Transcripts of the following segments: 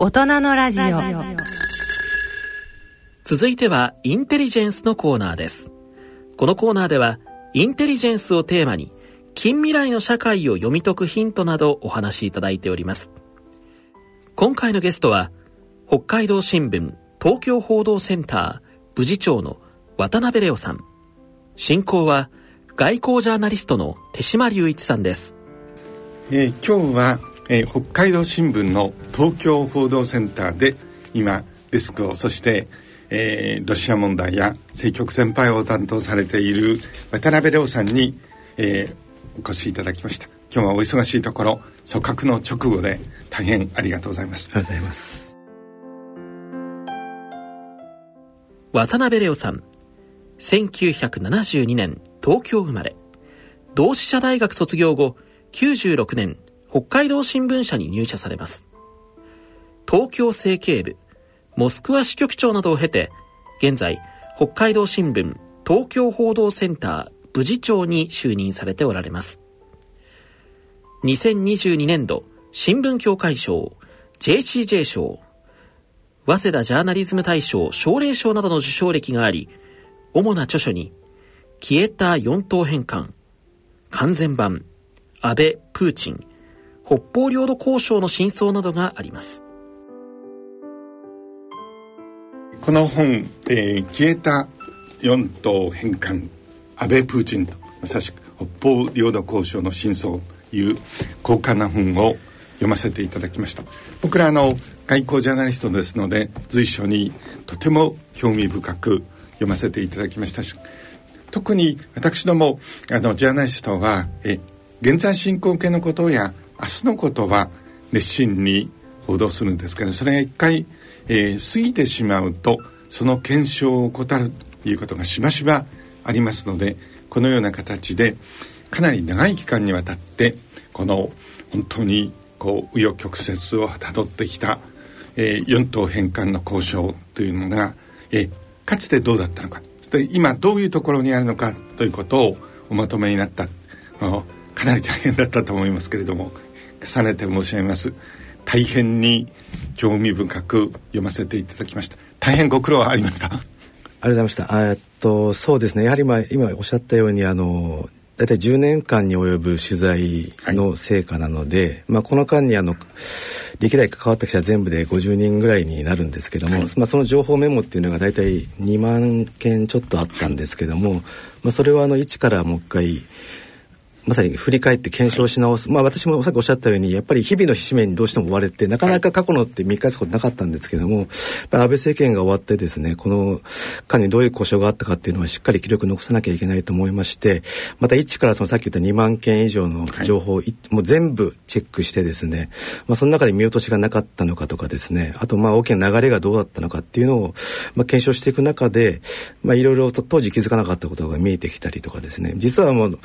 大人のラジオ。続いてはインテリジェンスのコーナーです。このコーナーではインテリジェンスをテーマに近未来の社会を読み解くヒントなどお話しいただいております。今回のゲストは北海道新聞東京報道センター部次長の渡辺レオさん。進行は外交ジャーナリストの手島隆一さんです、えー、今日は、えー、北海道新聞の東京報道センターで今デスクをそして、えー、ロシア問題や政局先輩を担当されている渡辺亮さんに、えー、お越しいただきました。今日はお忙しいところ組閣の直後で大変ありがとうございます。ありがとうございます。渡辺亮さん1972年東京生まれ。同志社大学卒業後、96年、北海道新聞社に入社されます。東京政経部、モスクワ支局長などを経て、現在、北海道新聞東京報道センター部次長に就任されておられます。2022年度新聞協会賞、JCJ 賞、早稲田ジャーナリズム大賞奨励賞などの受賞歴があり、主な著書に、消えた四島返還、完全版、安倍、プーチン、北方領土交渉の真相などがあります。この本、えー、消えた四島返還、安倍、プーチンと、まさしく北方領土交渉の真相という高価な本を読ませていただきました。僕らの外交ジャーナリストですので随所にとても興味深く読ませていただきましたし特に私どもあのジャーナリストはえ現在進行形のことや明日のことは熱心に報道するんですけどそれが一回、えー、過ぎてしまうとその検証を怠るということがしばしばありますのでこのような形でかなり長い期間にわたってこの本当にこう紆余曲折をたどってきた、えー、4党返還の交渉というのが、えー、かつてどうだったのかで今どういうところにあるのかということをおまとめになったかなり大変だったと思いますけれども重ねて申し上げます。大変に興味深く読ませていただきました。大変ご苦労ありました。ありがとうございました。えっとそうですね。やはりまあ今おっしゃったようにあの大体10年間に及ぶ取材の成果なので、はい、まあ、この間にあの歴代関わった記者全部で50人ぐらいになるんですけども、はい、まあ、その情報メモっていうのが大体2万件ちょっとあったんですけども、まあ、それはあの一からもう一回まさに振り返って検証し直す、まあ、私もさっきおっしゃったようにやっぱり日々の使命にどうしても追われてなかなか過去のって見返すことなかったんですけども、安倍政権が終わってですねこの間にどういう故障があったかっていうのはしっかり記録残さなきゃいけないと思いましてまた一からそのさっき言った2万件以上の情報を、はい、もう全部チェックしてですね、まあ、その中で見落としがなかったのかとかですねあとまあ大きな流れがどうだったのかっていうのを、まあ、検証していく中で、まあ、いろいろと当時気づかなかったことが見えてきたりとかですね。実はもう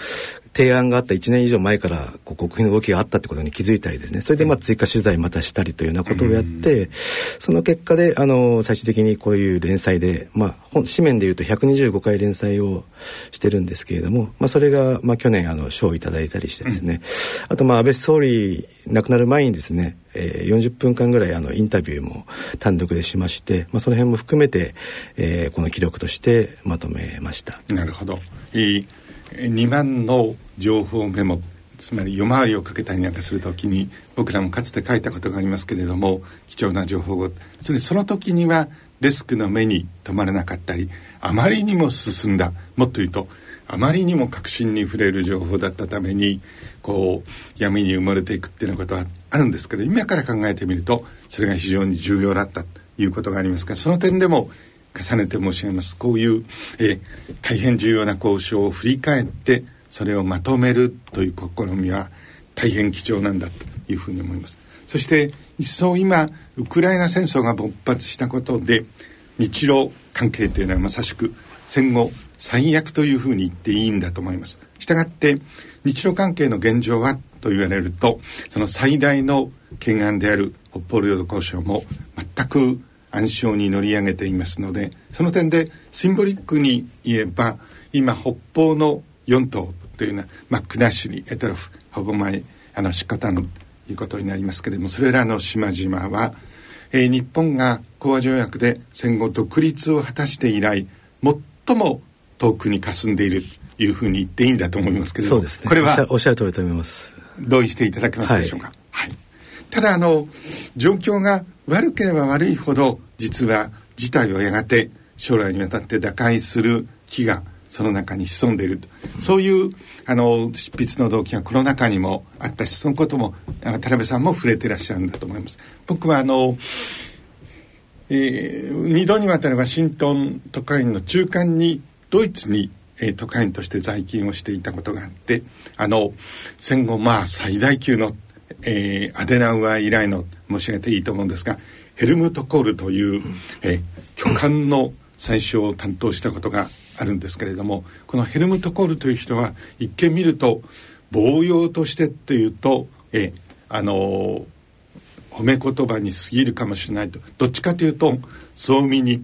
提案があった1年以上前からこう国賓の動きがあったってことに気づいたりですね。それでまあ追加取材またしたりというようなことをやって、その結果であの最終的にこういう連載で、まあ、本紙面でいうと125回連載をしてるんですけれども、まあ、それがまあ去年あの賞をいただいたりしてですね、あとまあ安倍総理亡くなる前にですね、えー、40分間ぐらいあのインタビューも単独でしまして、まあ、その辺も含めて、えー、この記録としてまとめました。なるほど。いい2万の情報メモつまり夜回りをかけたりなんかする時に僕らもかつて書いたことがありますけれども貴重な情報を。それその時にはデスクの目に留まらなかったりあまりにも進んだもっと言うとあまりにも確信に触れる情報だったためにこう闇に埋もれていくっていうようなことはあるんですけど今から考えてみるとそれが非常に重要だったということがありますからその点でも重ねて申し上げます。こういう、え、大変重要な交渉を振り返ってそれをまとめるという試みは大変貴重なんだというふうに思います。そして一層今ウクライナ戦争が勃発したことで日露関係というのはまさしく戦後最悪というふうに言っていいんだと思います。したがって日露関係の現状はと言われるとその最大の懸案である北方領土交渉も全く暗礁に乗り上げていますのでその点でシンボリックに言えば今北方の4島というのは、まあ、国後エトロフほぼ前あのシコタヌということになりますけれどもそれらの島々は、えー、日本が講和条約で戦後独立を果たして以来最も遠くに霞んでいるというふうに言っていいんだと思いますけれども、ね、これはおっしゃる通りと思います。同意していただけますでしょうか、はい、はい、ただあの状況が悪ければ悪いほど実は事態をやがて将来にわたって打開する気がその中に潜んでいる。とそういうあの執筆の動機がこの中にもあったしそのことも田辺さんも触れてらっしゃるんだと思います。僕はあの、えー、2度にわたるワシントン特派員の中間にドイツに、えー、特派員として在勤をしていたことがあってあの戦後まあ最大級の、えー、アデナウアー以来の申し上げていいと思うんですがヘルムト・コールという、えー、巨漢の最初を担当したことがあるんですけれどもこのヘルムト・コールという人は一見見ると棒用としてっていうとえあの褒め言葉に過ぎるかもしれないと。どっちかというとそう見に違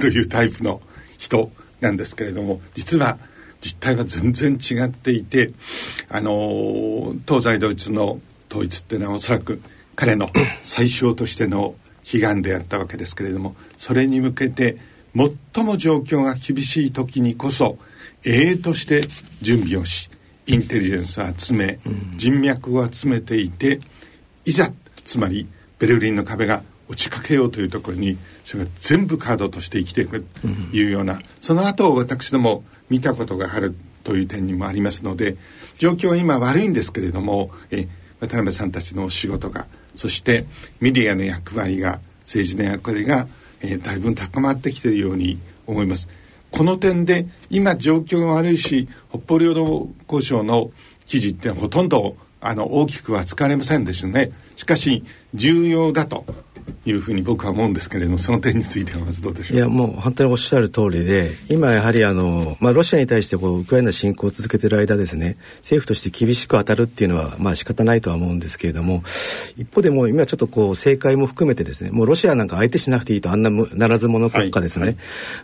というタイプの人なんですけれども実は実態は全然違っていてあの東西ドイツの統一っていうのはおそらく彼の最小としての悲願であったわけですけれどもそれに向けて最も状況が厳しい時にこそ営々として準備をしインテリジェンスを集め、人脈を集めていていざつまりベルリンの壁が落ちかけようというところにそれが全部カードとして生きていくというような、その後を私ども見たことがあるという点にもありますので状況は今悪いんですけれどもえ渡辺さんたちの仕事がそしてメディアの役割が政治の役割がえー、だいぶ高まってきているように思います。この点で今状況が悪いし北方領土交渉の記事ってほとんどあの大きくは使われませんでしたね。しかし重要だというふうに僕は思うんですけれどもその点についてはまずどうでしょう？いやもう本当におっしゃる通りで今やはりあの、まあ、ロシアに対してこうウクライナ侵攻を続けている間ですね政府として厳しく当たるっていうのはまあ仕方ないとは思うんですけれども一方でも今ちょっとこう政界も含めてですねもうロシアなんか相手しなくていいとあんなならず者国家ですね、はいは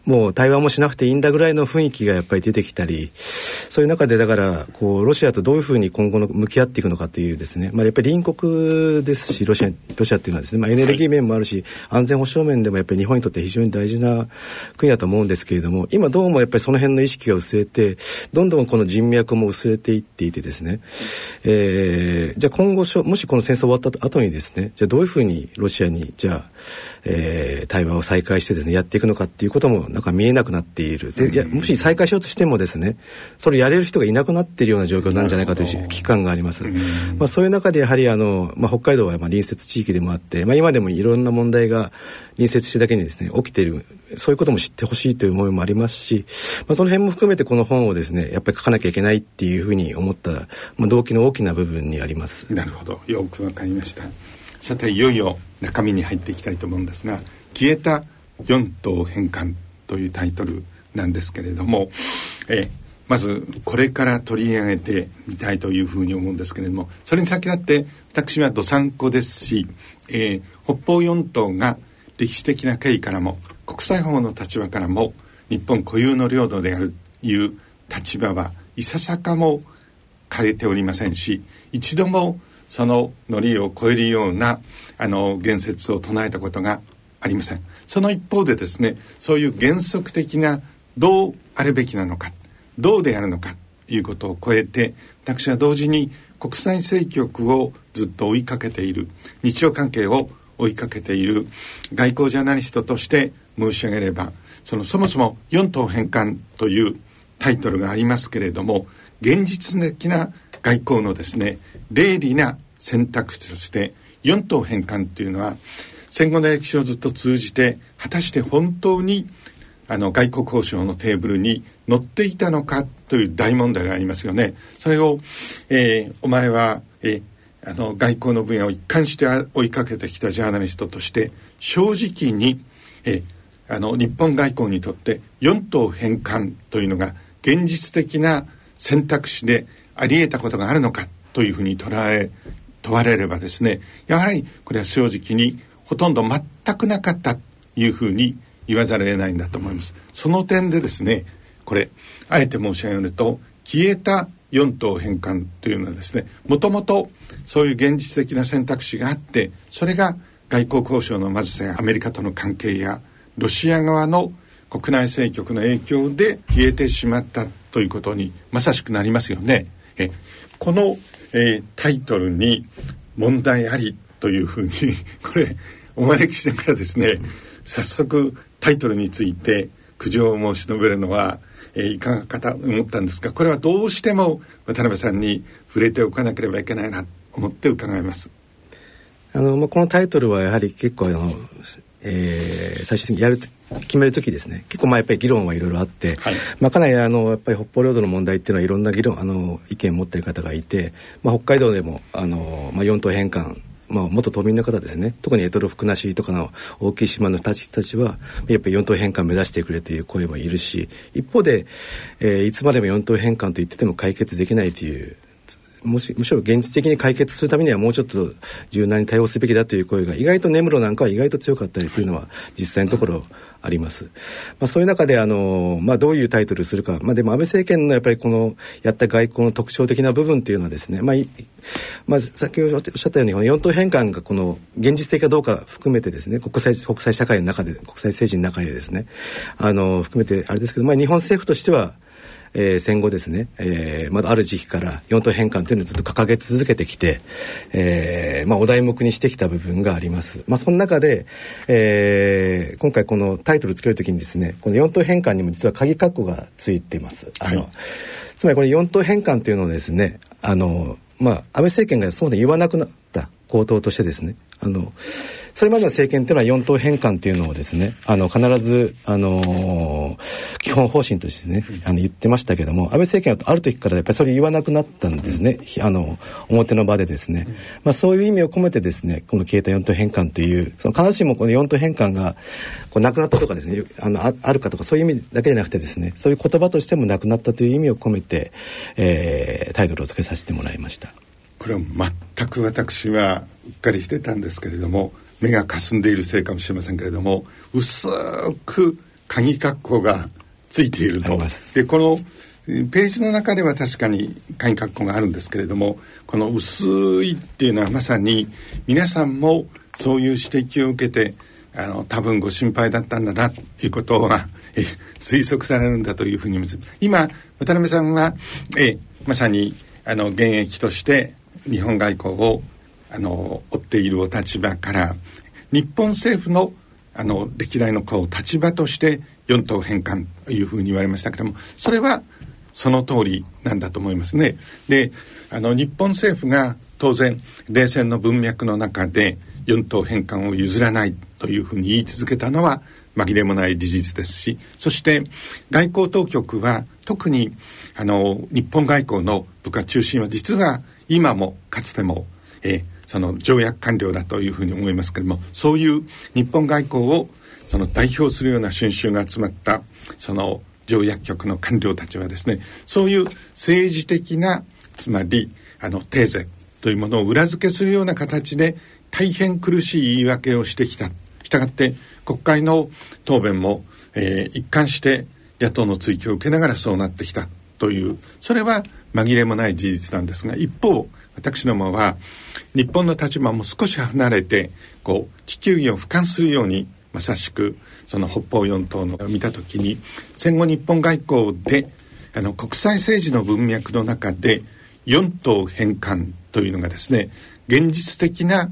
い、もう対話もしなくていいんだぐらいの雰囲気がやっぱり出てきたりそういう中でだからこうロシアとどういうふうに今後の向き合っていくのかというですね、まあ、やっぱり隣国ですしロシアロシアっていうのはですね、まあ、エネルギー面もあるし、安全保障面でもやっぱり日本にとって非常に大事な国だと思うんですけれども今どうもやっぱりその辺の意識が薄れてどんどんこの人脈も薄れていっていてですね、えー、じゃあ今後もしこの戦争終わった後にですねじゃあどういうふうにロシアにじゃあ、えー、対話を再開してですねやっていくのかっていうこともなんか見えなくなっている。でいやもし再開しようとしてもですねそれやれる人がいなくなっているような状況なんじゃないかという危機感があります、まあ、そういう中でやはりあの、まあ、北海道はまあ隣接地域でもあって、まあ、今でもいろんな問題が隣接してだけにですね起きているそういうことも知ってほしいという思いもありますし、まあ、その辺も含めてこの本をですねやっぱり書かなきゃいけないっていうふうに思った、まあ、動機の大きな部分にあります。なるほど。よくわかりました。さていよいよ中身に入っていきたいと思うんですが「消えた四島返還」というタイトルなんですけれども、えまずこれから取り上げてみたいというふうに思うんですけれどもそれに先立って私はどさんこですし、えー、北方四島が歴史的な経緯からも国際法の立場からも日本固有の領土であるという立場はいささかも変えておりませんし一度もそのノリを超えるようなあの言説を唱えたことがありません。その一方でですねそういう原則的などうあるべきなのかどうであるのかということを超えて私は同時に国際政局をずっと追いかけている日常関係を追いかけている外交ジャーナリストとして申し上げればそのそもそも四島返還というタイトルがありますけれども現実的な外交のですね霊理な選択肢として四島返還というのは戦後の歴史をずっと通じて果たして本当にあの外交交渉のテーブルに乗っていたのかという大問題がありますよね。それを、えー、お前は、えー、あの外交の分野を一貫して追いかけてきたジャーナリストとして正直に、えー、あの日本外交にとって四島返還というのが現実的な選択肢であり得たことがあるのかというふうに捉え問われればですねやはりこれは正直にほとんど全くなかったというふうに言わざるを得ないんだと思います。その点でですねこれあえて申し上げると消えた4島返還というのはですねもともとそういう現実的な選択肢があってそれが外交交渉のまずさアメリカとの関係やロシア側の国内政局の影響で消えてしまったということにまさしくなりますよね。この、えー、タイトルに問題ありというふうに これお招きしながらですね早速タイトルについて苦情を申し述べるのは、えー、いかがかと思ったんですがこれはどうしても渡辺さんに触れておかなければいけないなと思って伺います。あのまあ、このタイトルはやはり結構あの、えー、最終的にやる決める時ですね。結構まあやっぱり議論はいろいろあって、はい、まあ、かなりあのやっぱり北方領土の問題っていうのはいろんな議論あの意見を持っている方がいて、まあ、北海道でもあの、まあ、4島返還まあ、元島民の方ですね。特にエトロフクナシとかの大きい島の人たちはやっぱり4島返還目指してくれという声もいるし一方で、えー、いつまでも4島返還と言ってても解決できないというむしむしろ現実的に解決するためにはもうちょっと柔軟に対応すべきだという声が意外と根室なんかは意外と強かったりというのは実際のところあります。まあ、そういう中であの、まあ、どういうタイトルするか、まあ、でも安倍政権のやっぱりこのやった外交の特徴的な部分っていうのはですね、まあまあ、先ほどおっしゃったように四島返還がこの現実的かどうか含めてですね国際国際社会の中で国際政治の中でですねあの含めてあれですけど、まあ、日本政府としてはえー、戦後ですね、えー、まだある時期から四島返還というのをずっと掲げ続けてきて、えーまあ、お題目にしてきた部分があります。まあ、その中で、えー、今回このタイトルつけるときにですねこの四島返還にも実は鍵括弧がついています。あの、はい、つまりこれ四島返還というのをですねあの、まあ、安倍政権がそうで言わなくなった口頭としてですねあのそれまでの政権っていうのは四党返還っていうのをですねあの必ず、あのー、基本方針としてねあの言ってましたけども安倍政権はある時からやっぱりそれ言わなくなったんですね、あの表の場でですね、まあ、そういう意味を込めてですねこの携帯四党返還っていうその必ずしもこの四党返還がこうなくなったとかですねあのああるかとかそういう意味だけじゃなくてですねそういう言葉としてもなくなったという意味を込めて、えー、タイトルを付けさせてもらいました。これは全く私はうっかりしてたんですけれども目がかすんでいるせいかもしれませんけれども薄く鍵括弧がついていると。でこのページの中では確かに鍵括弧があるんですけれどもこの薄いっていうのはまさに皆さんもそういう指摘を受けてあの多分ご心配だったんだなということがえ推測されるんだというふうに思います。今渡辺さんはえまさにあの現役として日本外交をあの追っているお立場から日本政府のあの歴代のこう立場として四島返還というふうに言われましたけれどもそれはその通りなんだと思いますね。であの日本政府が当然冷戦の文脈の中で四島返還を譲らないというふうに言い続けたのは紛れもない事実ですしそして外交当局は特にあの日本外交の部下中心は実は今もかつても、えー、その条約官僚だというふうに思いますけれどもそういう日本外交をその代表するような春秋が集まったその条約局の官僚たちはですねそういう政治的なつまりあのテーゼというものを裏付けするような形で大変苦しい言い訳をしてきた。したがって国会の答弁も、えー、一貫して野党の追及を受けながらそうなってきたというそれは紛れもない事実なんですが一方私どもは日本の立場も少し離れてこう地球儀を俯瞰するようにまさしくその北方四島の見た時に戦後日本外交であの国際政治の文脈の中で四島返還というのがですね現実的な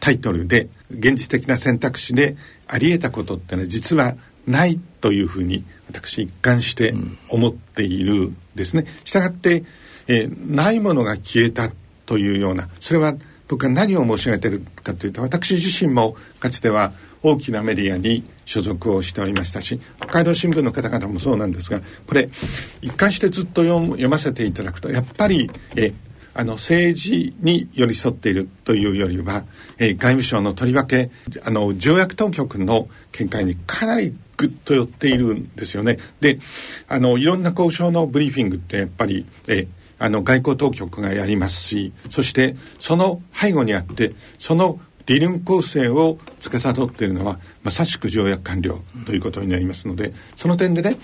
タイトルで現実的な選択肢であり得たことってのは実はないというふうに私一貫して思っているですね。したがって、えー、ないものが消えたというようなそれは僕は何を申し上げているかというと私自身もかつては大きなメディアに所属をしておりましたし北海道新聞の方々もそうなんですがこれ一貫してずっと読ませていただくとやっぱりえあの政治に寄り添っているというよりは、え外務省のとりわけあの条約当局の見解にかなりぐっと寄っているんですよね。であのいろんな交渉のブリーフィングってやっぱりえあの外交当局がやりますしそしてその背後にあってその理論構成を司っているのはまさしく条約官僚ということになりますのでその点でね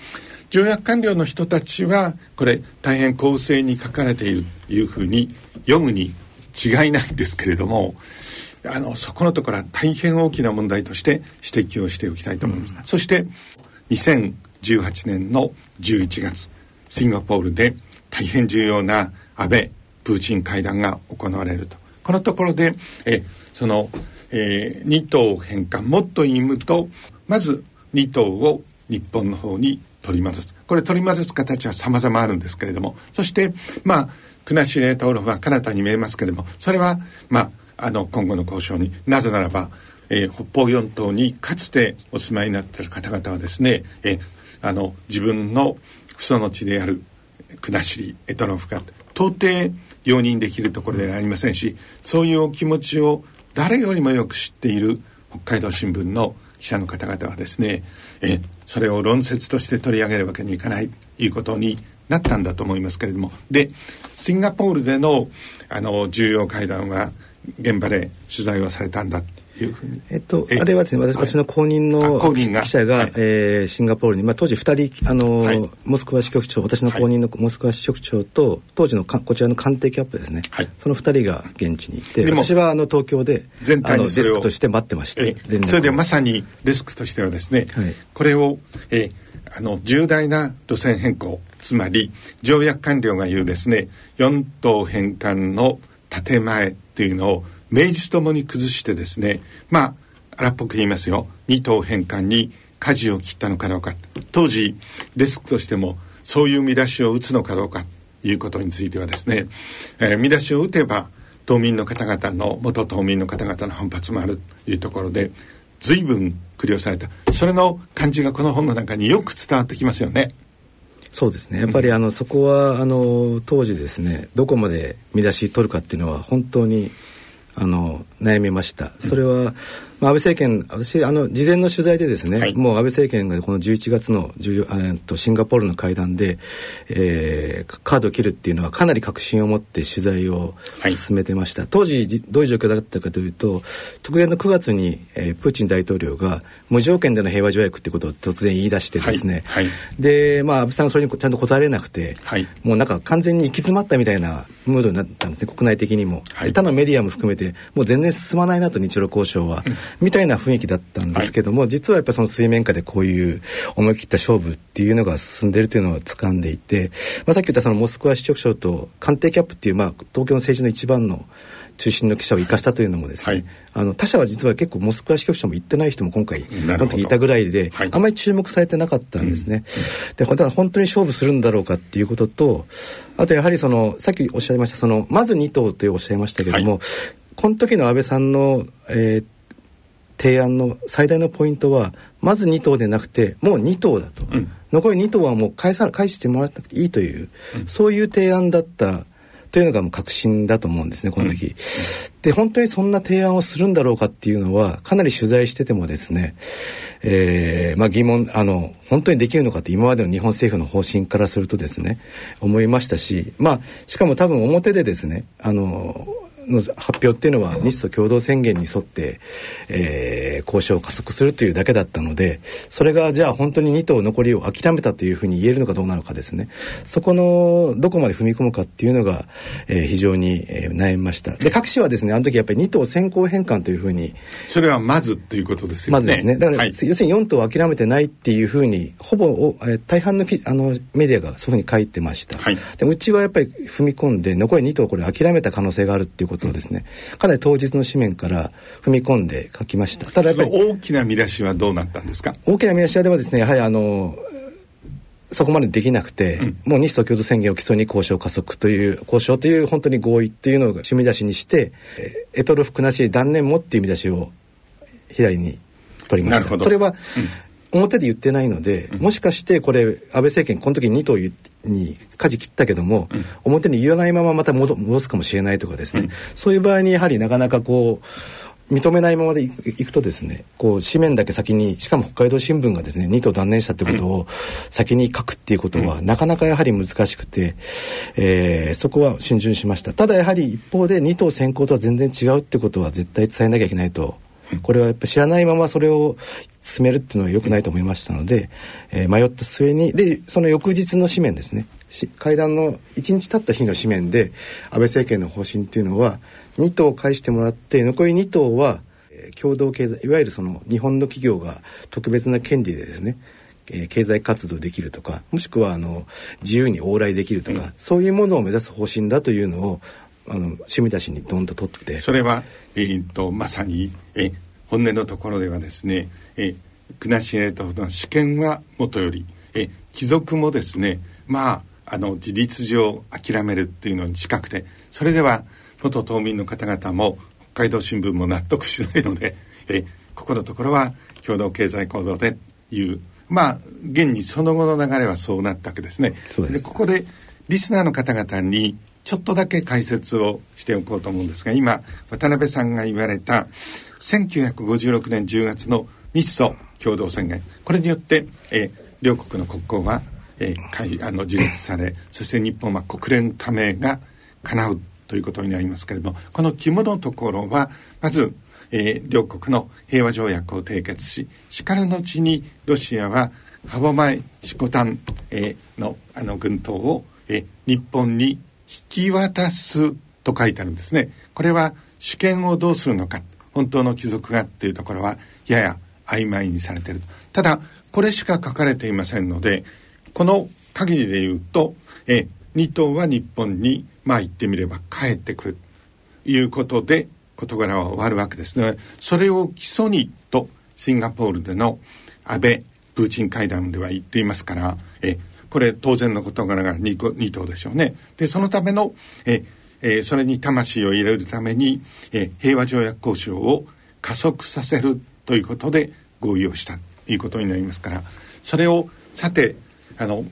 条約官僚の人たちはこれ大変公正に書かれているというふうに読むに違いないんですけれどもあのそこのところは大変大きな問題として指摘をしておきたいと思います、うん、そして2018年の11月シンガポールで大変重要な安倍プーチン会談が行われると。このところでえその、えー、2島返還もっと言うとまず2島を日本の方に取り戻す。これ取り戻す形は様々あるんですけれどもそしてまあ国後島路は彼方に見えますけれどもそれはまああの今後の交渉になぜならば、えー、北方四島にかつてお住まいになっている方々はですね、えー、あの自分の父祖の地である国後エトロフが到底容認できるところではありませんしそういうお気持ちを誰よりもよく知っている北海道新聞の記者の方々はですねえそれを論説として取り上げるわけにいかないということになったんだと思いますけれども。でシンガポールでのあの重要会談は現場で取材をされたんだ。いうふうに。えっと、あれはですね、私,、私の後任の記者が、はい、えー、シンガポールに、まあ、当時2人、あの、はい、モスクワ支局長、私の後任のモスクワ支局長と、当時のかこちらの官邸キャップですね、はい、その2人が現地にいて、私はあの東京で全体あのデスクとして待ってまして、それでまさにデスクとしてはですね、はい、これを、えー、あの重大な路線変更つまり条約官僚が言うですね4島返還の建前っていうのを名実ともに崩してですねまあ荒っぽく言いますよ。2党返還に舵を切ったのかどうか。当時デスクとしてもそういう見出しを打つのかどうか。ということについてはですね、えー、見出しを打てば島民の方々の元島民の方々の反発もある。というところで随分苦慮された。それの感じがこの本の中によく伝わってきますよね。そうですね。やっぱりあの、そこはあの当時ですねどこまで見出し取るかっていうのは本当にあの悩みました。それは、まあ、安倍政権私あの事前の取材でですね、はい、もう安倍政権がこの11月のえとシンガポールの会談で、えー、カードを切るっていうのはかなり確信を持って取材を進めてました、はい、当時どういう状況だったかというと直前の9月に、えー、プーチン大統領が無条件での平和条約っていうことを突然言い出してですね、はい、で、まあ、安倍さんがそれにちゃんと答えれなくて、もうなんか完全に行き詰まったみたいなムードになったんですね国内的にも、他のメディアも含めてもう全然進まないなと日露交渉は、みたいな雰囲気だったんですけども、はい、実はやっぱその水面下でこういう思い切った勝負っていうのが進んでるというのを掴んでいて、まあ、さっき言ったそのモスクワ支局長と官邸キャップっていう、まあ、東京の政治の一番の中心の記者を生かしたというのもですね、はい、あの他社は実は結構モスクワ支局長も行ってない人も今回この時いたぐらいで、はい、あまり注目されてなかったんですね。うん、でだから本当に勝負するんだろうかっていうこととあとやはりそのさっきおっしゃいましたそのまず2党とおっしゃいましたけども、はいこの時の安倍さんの、えー、提案の最大のポイントはまず2党でなくてもう2党だと、うん、残り2党はもう返さ返してもらわなくていいという、うん、そういう提案だったというのがもう確信だと思うんですねこの時、うん、で本当にそんな提案をするんだろうかっていうのはかなり取材しててもですね、えーまあ、疑問あの本当にできるのかって今までの日本政府の方針からするとですね思いましたしまあしかも多分表でですねあのの発表っていうのは日ソ共同宣言に沿って、えー、交渉を加速するというだけだったのでそれがじゃあ本当に2党残りを諦めたというふうに言えるのかどうなのかですね。そこのどこまで踏み込むかっていうのが、えー、非常に、えー、悩みました。で各紙はですねあの時やっぱり2党先行返還というふうにそれはまずということですよね。まずですね。だから、はい、要するに4党諦めてないっていうふうにほぼ、えー、大半のあのメディアがそういうふうに書いてました、はい、でうちはやっぱり踏み込んで残り2党これ諦めた可能性があるっていうことをですね、かなり当日の紙面から踏み込んで書きました。ただやっぱり大きな見出しはどうなったんですか？大きな見出しはでもですねやはりあのそこまでできなくて、うん、もう日ソ共同宣言を基礎に交渉加速という交渉という本当に合意っていうのを趣味出しにしてエトロフクなし断念もっていう見出しを左に取りました。それは、表で言ってないので、うん、もしかしてこれ安倍政権この時に2党に舵切ったけども、うん、表に言わないまままた戻すかもしれないとかですね、うん、そういう場合にやはりなかなかこう認めないままでいくとですねこう紙面だけ先にしかも北海道新聞がですね2党断念したってことを先に書くっていうことは、なかなかやはり難しくて、えー、そこは逡巡しました。ただやはり一方で2党先行とは全然違うってことは絶対伝えなきゃいけないとこれはやっぱ知らないままそれを進めるっていうのは良くないと思いましたので、えー、迷った末にでその翌日の紙面ですね。会談の1日経った日の紙面で安倍政権の方針っていうのは2党返してもらって残り2党は共同経済いわゆるその日本の企業が特別な権利でですねえ経済活動できるとかもしくはあの自由に往来できるとか、うん、そういうものを目指す方針だというのをあの趣味出しにどんと取って。それは、えーと、まさに、え本音のところではですね、え国後へとの試験はもとより、え貴族もですねまああの事実上諦めるっていうのに近くてそれでは元島民の方々も北海道新聞も納得しないので、えここのところは共同経済構造でいうまあ現にその後の流れはそうなったわけですね。でここでリスナーの方々にちょっとだけ解説をしておこうと思うんですが今渡辺さんが言われた1956年10月の日ソ共同宣言これによって、えー、両国の国交は、えー、あの樹立されそして日本は国連加盟が叶うということになりますけれどもこの肝のところはまず、えー、両国の平和条約を締結ししかる後にロシアは歯舞色丹、えー、のあの軍島を、えー、日本に引き渡すと書いてあるんですね。これは主権をどうするのか、本当の貴族がっていうところはやや曖昧にされている。ただ、これしか書かれていませんので、この限りで言うと、え、2頭は日本に、まあ言ってみれば帰ってくる。ということで、事柄は終わるわけですね。それを基礎にと、シンガポールでの安倍、プーチン会談では言っていますから、え、これ当然の事柄が 2, 2頭でしょうね。で、そのための、ええー、それに魂を入れるために、えー、平和条約交渉を加速させるということで合意をしたということになりますから、それを、さて、あの、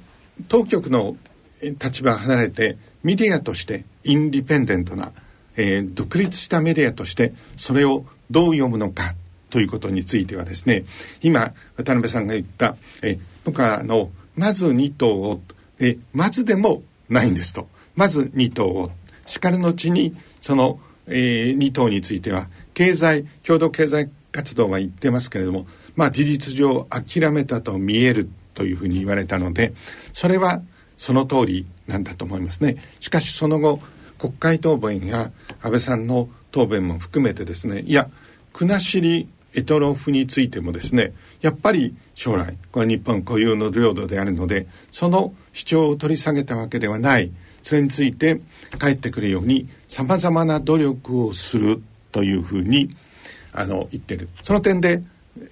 当局の立場を離れてメディアとしてインディペンデントな、えー、独立したメディアとしてそれをどう読むのかということについてはですね今渡辺さんが言った、え僕はあのまず2頭を、え、まずでもないんですと。まず2頭を。しかる後に、その、えー、2頭については、経済、共同経済活動は言ってますけれども、まあ事実上諦めたと見えるというふうに言われたので、それはその通りなんだと思いますね。しかしその後、国会答弁や安倍さんの答弁も含めてですね、いや、国後エトロフについてもですね、やっぱり将来これ日本固有の領土であるのでその主張を取り下げたわけではないそれについて帰ってくるようにさまざまな努力をするというふうにあの言ってる。その点で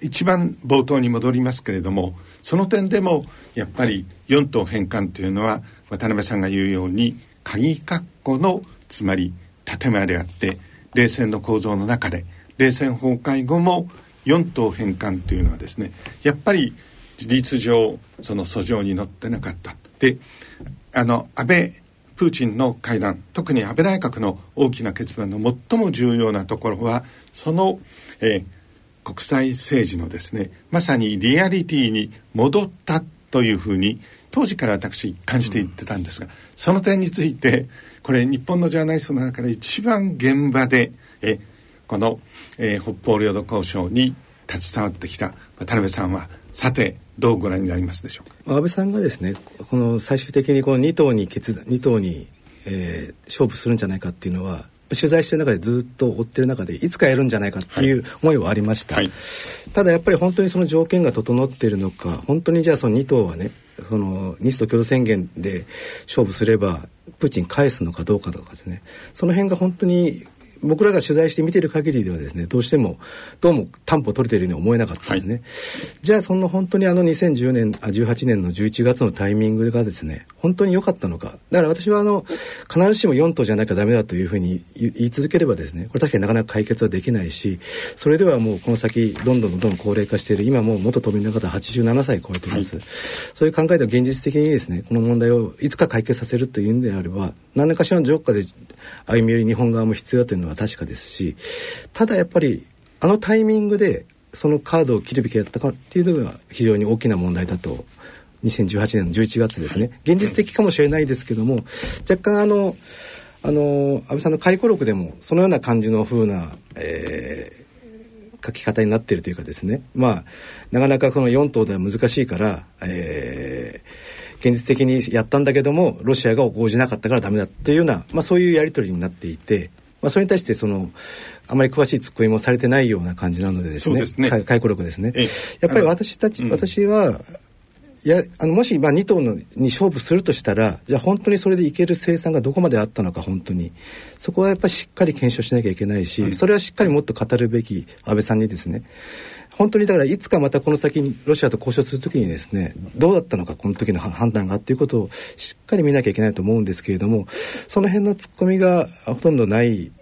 一番冒頭に戻りますけれどもその点でもやっぱり4島返還というのは渡辺さんが言うように鍵括弧のつまり建前であって冷戦の構造の中で冷戦崩壊後も4島返還というのはですねやっぱり事実上その訴状に載ってなかった。であの安倍プーチンの会談特に安倍内閣の大きな決断の最も重要なところはその、えー、国際政治のですねまさにリアリティに戻ったというふうに当時から私一貫して言ってたんですが、その点についてこれ日本のジャーナリストの中で一番現場でえこの、えー、北方領土交渉に携わってきた渡辺さんはさてどうご覧になりますでしょうか？安倍さんがですねこの最終的にこの2党に決断2党に、えー、勝負するんじゃないかっていうのは取材してる中でずっと追ってる中でいつかやるんじゃないかっていう思いはありました、はい、ただやっぱり本当にその条件が整っているのか本当にじゃあその2党はねその日ソ共同宣言で勝負すればプーチン返すのかどうかとかですね。その辺が本当に僕らが取材して見てる限りではですねどうしてもどうも担保取れているように思えなかったんですね、はい、じゃあその本当にあの2010年あ18年の11月のタイミングがですね本当に良かったのか。だから私はあの必ずしも4党じゃなきゃダメだというふうに言い続ければですねこれ確かになかなか解決はできないしそれではもうこの先どんどんどんどん高齢化している今もう元都民の方87歳超えています、はい、そういう考えで現実的にですねこの問題をいつか解決させるというんであれば何らかしらのジョーカーで歩み寄り日本側も必要だというのは確かですしただやっぱりあのタイミングでそのカードを切るべきだったかっていうのが非常に大きな問題だと2018年の11月ですね。現実的かもしれないですけども若干あのあの安倍さんの回顧録でもそのような感じの風な、えー、書き方になっているというかですね。まあなかなかこの4党では難しいから、えー、現実的にやったんだけどもロシアが応じなかったからダメだっていうような、まあ、そういうやり取りになっていて、まあ、それに対してそのあまり詳しいツッコミもされてないような感じなのでですね。ね。回顧録ですね。やっぱり私たち、私はいやあのもし、まあ、2頭のに勝負するとしたらじゃあ本当にそれでいける生産がどこまであったのか本当に。そこはやっぱりしっかり検証しなきゃいけないし、それはしっかりもっと語るべき安倍さんにですね本当にだからいつかまたこの先にロシアと交渉するときにですねどうだったのかこの時の判断がっていうことをしっかり見なきゃいけないと思うんですけれどもその辺のツッコミがほとんどない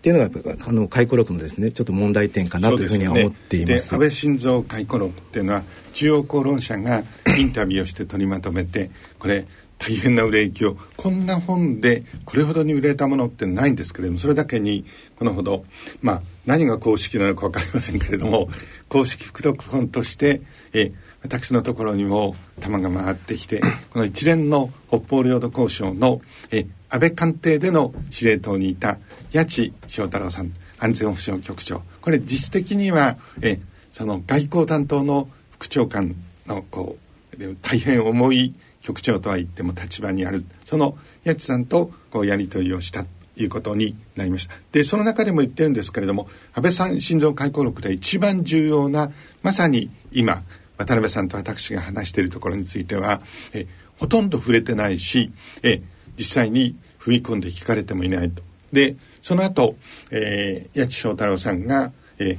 っていうのがあの回顧録のですねちょっと問題点かなというふうには思っています。ね、安倍晋三回顧録っていうのは中央公論社がインタビューをして取りまとめてこれ大変な売れ行きを。こんな本でこれほどに売れたものってないんですけれどもそれだけにこのほどまあ何が公式なのか分かりませんけれども 公式副読本としてえ私のところにも玉が回ってきて この一連の北方領土交渉のえ安倍官邸での司令塔にいた八千翔太郎さん安全保障局長。これ実質的にはえその外交担当の副長官のこう大変重い局長とは言っても立場にある。その八千さんとこうやり取りをしたということになりました。でその中でも言ってるんですけれども安倍さん心臓回顧録で一番重要なまさに今渡辺さんと私が話しているところについてはえほとんど触れてないしえ実際に踏み込んで聞かれてもいないと。でその後、えー、八千翔太郎さんが、えー、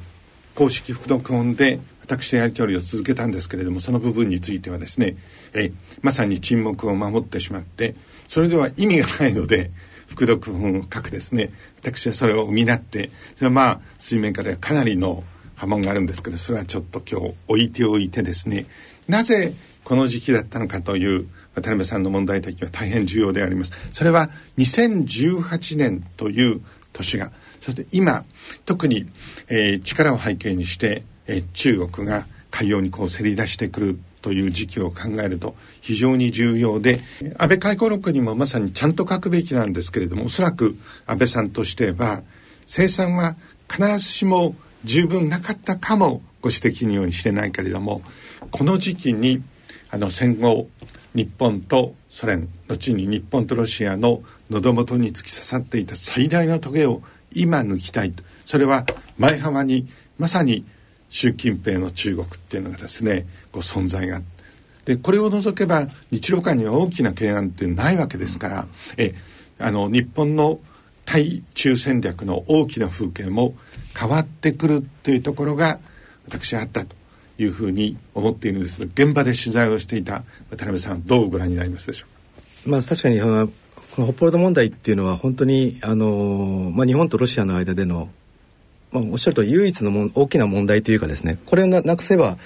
公式副読本で私やり取りを続けたんですけれどもその部分についてはですね、え、まさに沈黙を守ってしまってそれでは意味がないので副読本を書くですね。私はそれを補ってそれはまあ水面下ではかなりの波紋があるんですけどそれはちょっと今日置いておいてですね。なぜこの時期だったのかという渡辺さんの問題提起は大変重要であります。それは2018年という年がそして今特に、えー、力を背景にして、えー、中国が海洋にこうせり出してくるという時期を考えると非常に重要で安倍回顧録にもまさにちゃんと書くべきなんですけれどもおそらく安倍さんとしては生産は必ずしも十分なかったかもご指摘のようにしてないけれどもこの時期にあの戦後日本とソ連後に日本とロシアの喉元に突き刺さっていた最大のトゲを今抜きたいと。それは前浜にまさに習近平の中国っていうのがですねこう存在がでこれを除けば日露間には大きな懸案ってないわけですからえあの日本の対中戦略の大きな風景も変わってくるというところが私はあったというふうに思っているんです現場で取材をしていた渡辺さんどうご覧になりますでしょうか？まあ確かにこの北方領土問題っていうのは本当にあの、まあ、日本とロシアの間での、まあ、おっしゃると唯一のも大きな問題というかですねこれをなくせば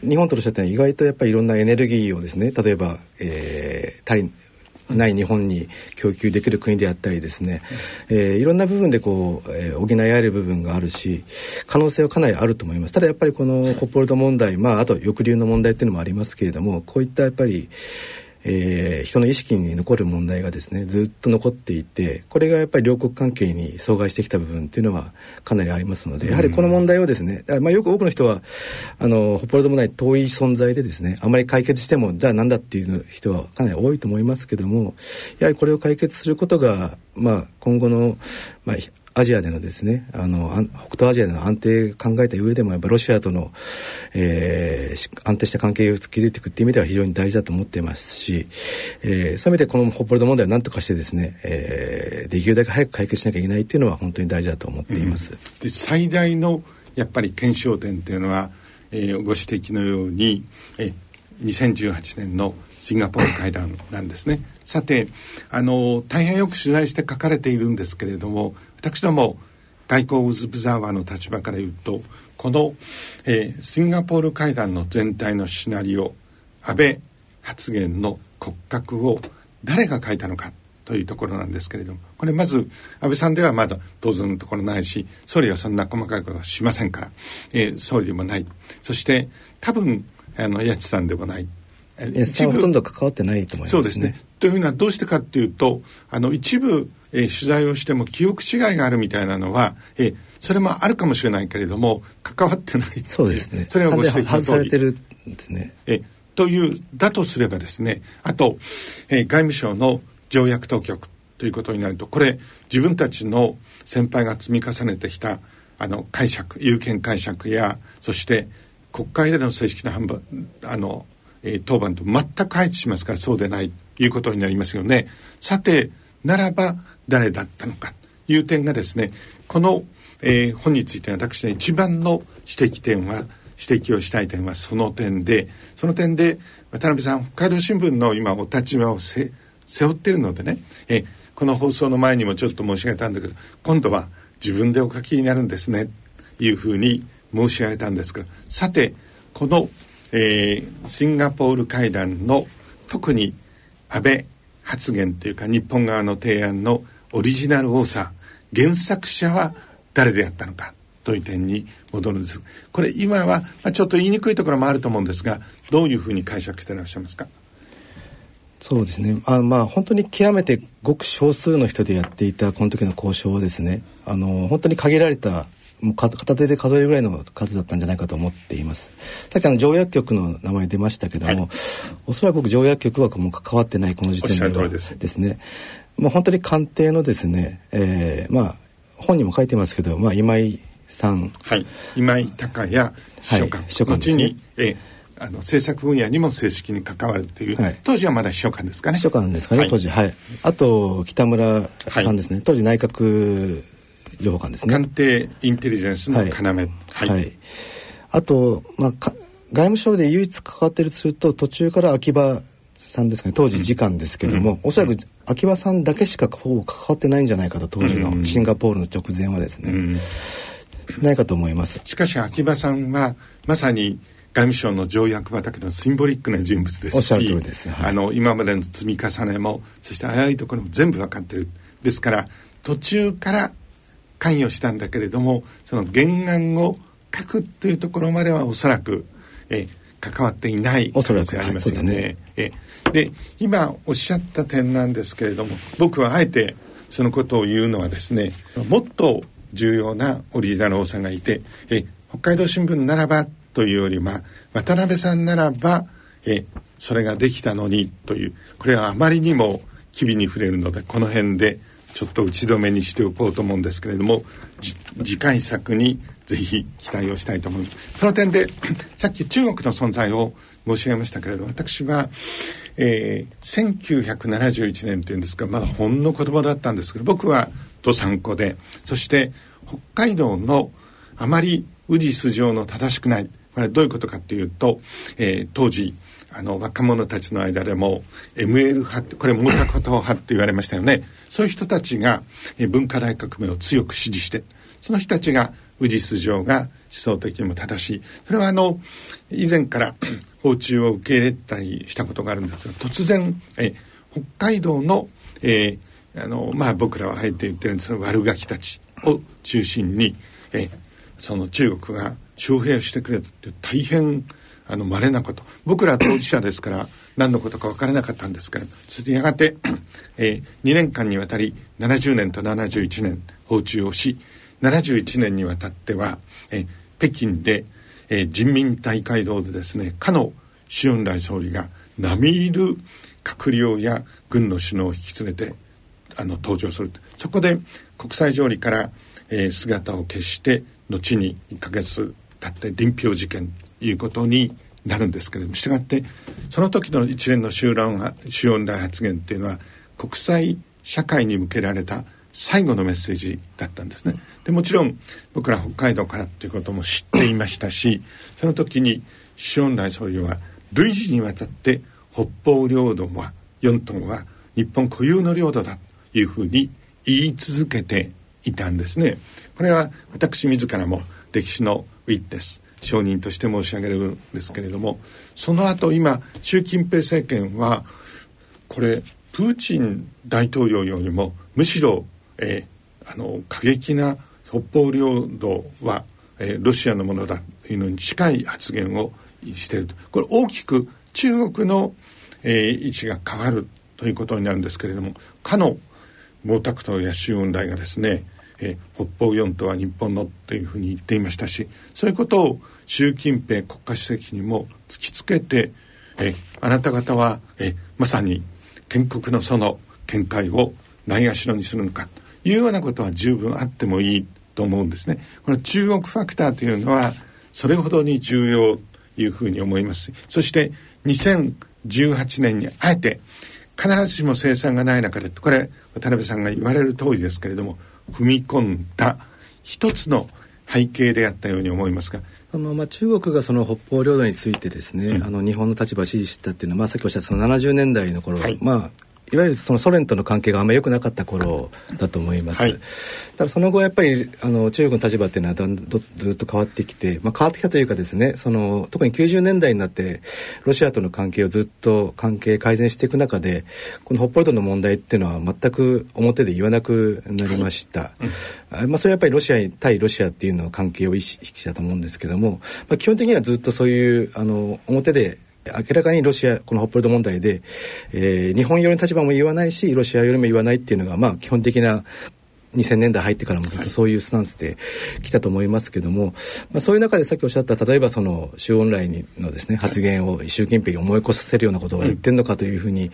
日本とロシアってのは意外とやっぱりいろんなエネルギーをですね例えば、えー、足りない日本に供給できる国であったりですね、えー、いろんな部分でこう、えー、補い合える部分があるし可能性はかなりあると思います。ただやっぱりこの北方領土問題まああと抑留の問題っていうのもありますけれどもこういったやっぱりえー、人の意識に残る問題がですねずっと残っていてこれがやっぱり両国関係に阻害してきた部分っていうのはかなりありますのでやはりこの問題をですね、まあ、よく多くの人はあの北方領土問題遠い存在でですねあまり解決してもじゃあなんだっていう人はかなり多いと思いますけどもやはりこれを解決することが、まあ、今後の、まあ、アジアでのですねあの北東アジアでの安定考えた上でもやっぱロシアとの、えー、安定した関係を築いていくっていう意味では非常に大事だと思っていますし、えー、そういう意味でこの北方領土問題を何とかしてですね、えー、できるだけ早く解決しなきゃいけないっていうのは本当に大事だと思っています。うん、で最大のやっぱり検証点っていうのは、えー、ご指摘のように、えー、2018年のシンガポール会談なんですね。さてあの大変よく取材して書かれているんですけれども私ども外交オブザーバーの立場から言うとこの、えー、シンガポール会談の全体のシナリオ安倍発言の骨格を誰が書いたのかというところなんですけれどもこれまず安倍さんではまだ当然のところないし総理はそんな細かいことはしませんから、えー、総理でもない。そして多分あの八千さんでもない。一部ほとんど関わってないと思います、ね、そうですね。というのはどうしてかっていうとあの一部えー、取材をしても記憶違いがあるみたいなのは、えー、それもあるかもしれないけれども関わってないそうですね。それはご指摘の通り。されてるんですね。えというだとすればですねあと、えー、外務省の条約当局ということになるとこれ自分たちの先輩が積み重ねてきたあの解釈有権解釈やそして国会での正式な判断あの、えー、当番と全く配置しますからそうでないということになりますよね。さてならば誰だったのかという点がですねこの、えー、本について私の一番の指摘点は指摘をしたい点はその点でその点で渡辺さん北海道新聞の今お立場を背負っているのでね、えー、この放送の前にもちょっと申し上げたんだけど今度は自分でお書きになるんですねというふうに申し上げたんですがさてこの、えー、シンガポール会談の特に安倍発言というか日本側の提案のオリジナル多さ原作者は誰であったのかという点に戻るんです。これ今は、まあ、ちょっと言いにくいところもあると思うんですがどういうふうに解釈していらっしゃいますか？そうですね。あまあ本当に極めてごく少数の人でやっていたこの時の交渉をですねあの本当に限られたもう片手で数えるぐらいの数だったんじゃないかと思っています。さっきあの条約局の名前出ましたけども、はい、おそらく僕条約局はもう関わってないこの時点ではですね、まあ本当に官邸のですね、えー、まあ本にも書いてますけど、まあ今井さん、はい、今井隆也秘書官、はい、秘書官ですね。えーあの政策分野にも正式に関わるという、はい、当時はまだ秘書官ですかね。秘書官ですかね、はい、当時。はい。あと北村さんですね、はい、当時内閣情報官ですね。官邸インテリジェンスの要。はい、はい、あと、まあ、外務省で唯一関わってるとすると途中から秋葉さんですかね。当時次官ですけども、うん、おそらく秋葉さんだけしかほぼ関わってないんじゃないかと当時のシンガポールの直前はですね、うん、ないかと思います。しかし秋葉さんはまさに外務省の条約畑のシンボリックな人物ですしはい、あの今までの積み重ねもそして早いところも全部分かってる。ですから途中から関与したんだけれどもその原案を書くというところまではおそらく、え関わっていない可能性ありますよね。ね。えで今おっしゃった点なんですけれども僕はあえてそのことを言うのはですねもっと重要なオリジナル王さんがいてえ北海道新聞ならばというよりは渡辺さんならばえそれができたのにというこれはあまりにも機微に触れるのでこの辺でちょっと打ち止めにしておこうと思うんですけれども次回作にぜひ期待をしたいと思います。その点でさっき中国の存在を申し上げましたけれど私は、えー、1971年というんですかまだほんの子供だったんですけど僕は土産子でそして北海道のあまり宇治素性の正しくないこれどういうことかっていうと、えー、当時あの若者たちの間でも ML 派これ毛沢東派って言われましたよね。そういう人たちが文化大革命を強く支持してその人たちが宇治素性が想的にも正しい。それはあの以前から 訪中を受け入れたりしたことがあるんですが突然え北海道の,、えー、あのまあ、僕らはあえて言ってるんですが悪ガキたちを中心にえその中国が招聘してくれたって大変あの稀なこと。僕ら当事者ですから何のことか分からなかったんですけれどそしてやがて、えー、2年間にわたり70年と71年訪中をし71年にわたっては、えー、北京で、えー、人民大会堂でですねかの周恩来総理が並みいる閣僚や軍の首脳を引き連れてあの登場する。そこで国際条理から、えー、姿を消して後に1ヶ月経って臨氷事件ということになるんですけれどもしたがってその時の一連の集団集音大発言っていうのは国際社会に向けられた最後のメッセージだったんですね。でもちろん僕ら北海道からっていうことも知っていましたしその時に周恩来総理は類似にわたって北方領土は4トンは日本固有の領土だというふうに言い続けていたんですね。これは私自らも歴史のウィッテス承認として申し上げるんですけれどもその後今習近平政権はこれプーチン大統領よりもむしろ、えー、あの過激な北方領土は、えー、ロシアのものだというのに近い発言をしていると。これ大きく中国の、えー、位置が変わるということになるんですけれどもかの毛沢東や周恩来がですね、えー、北方四島は日本のというふうに言っていましたしそういうことを習近平国家主席にも突きつけて、えー、あなた方は、えー、まさに建国のその見解をないがしろにするのか。いうようなことは十分あってもいいと思うんですね。この中国ファクターというのはそれほどに重要というふうに思います。そして2018年にあえて必ずしも生産がない中でこれ渡辺さんが言われる通りですけれども踏み込んだ一つの背景であったように思いますが。あのまあ、中国がその北方領土についてですね、うん、あの日本の立場を支持したっていうのは、まあ、さっきおっしゃったその70年代の頃、はい、まあいわゆるそのソ連との関係があんまり良くなかった頃だと思います。はい、ただその後やっぱりあの中国の立場っていうのはだんずっと変わってきて、まあ、変わってきたというかですねその特に90年代になってロシアとの関係をずっと関係改善していく中でこの北方領土の問題っていうのは全く表で言わなくなりました。はい、まあ、それはやっぱりロシアに対ロシアっていうの関係を意識したと思うんですけども、まあ、基本的にはずっとそういうあの表で明らかにロシアこの北方領土問題で、えー、日本寄りの立場も言わないしロシア寄りも言わないっていうのがまあ基本的な2000年代入ってからもずっとそういうスタンスで来たと思いますけども、まあ、そういう中でさっきおっしゃった例えばその周恩来のですね発言を習近平に思い起こさせるようなことを言ってるのかというふうに、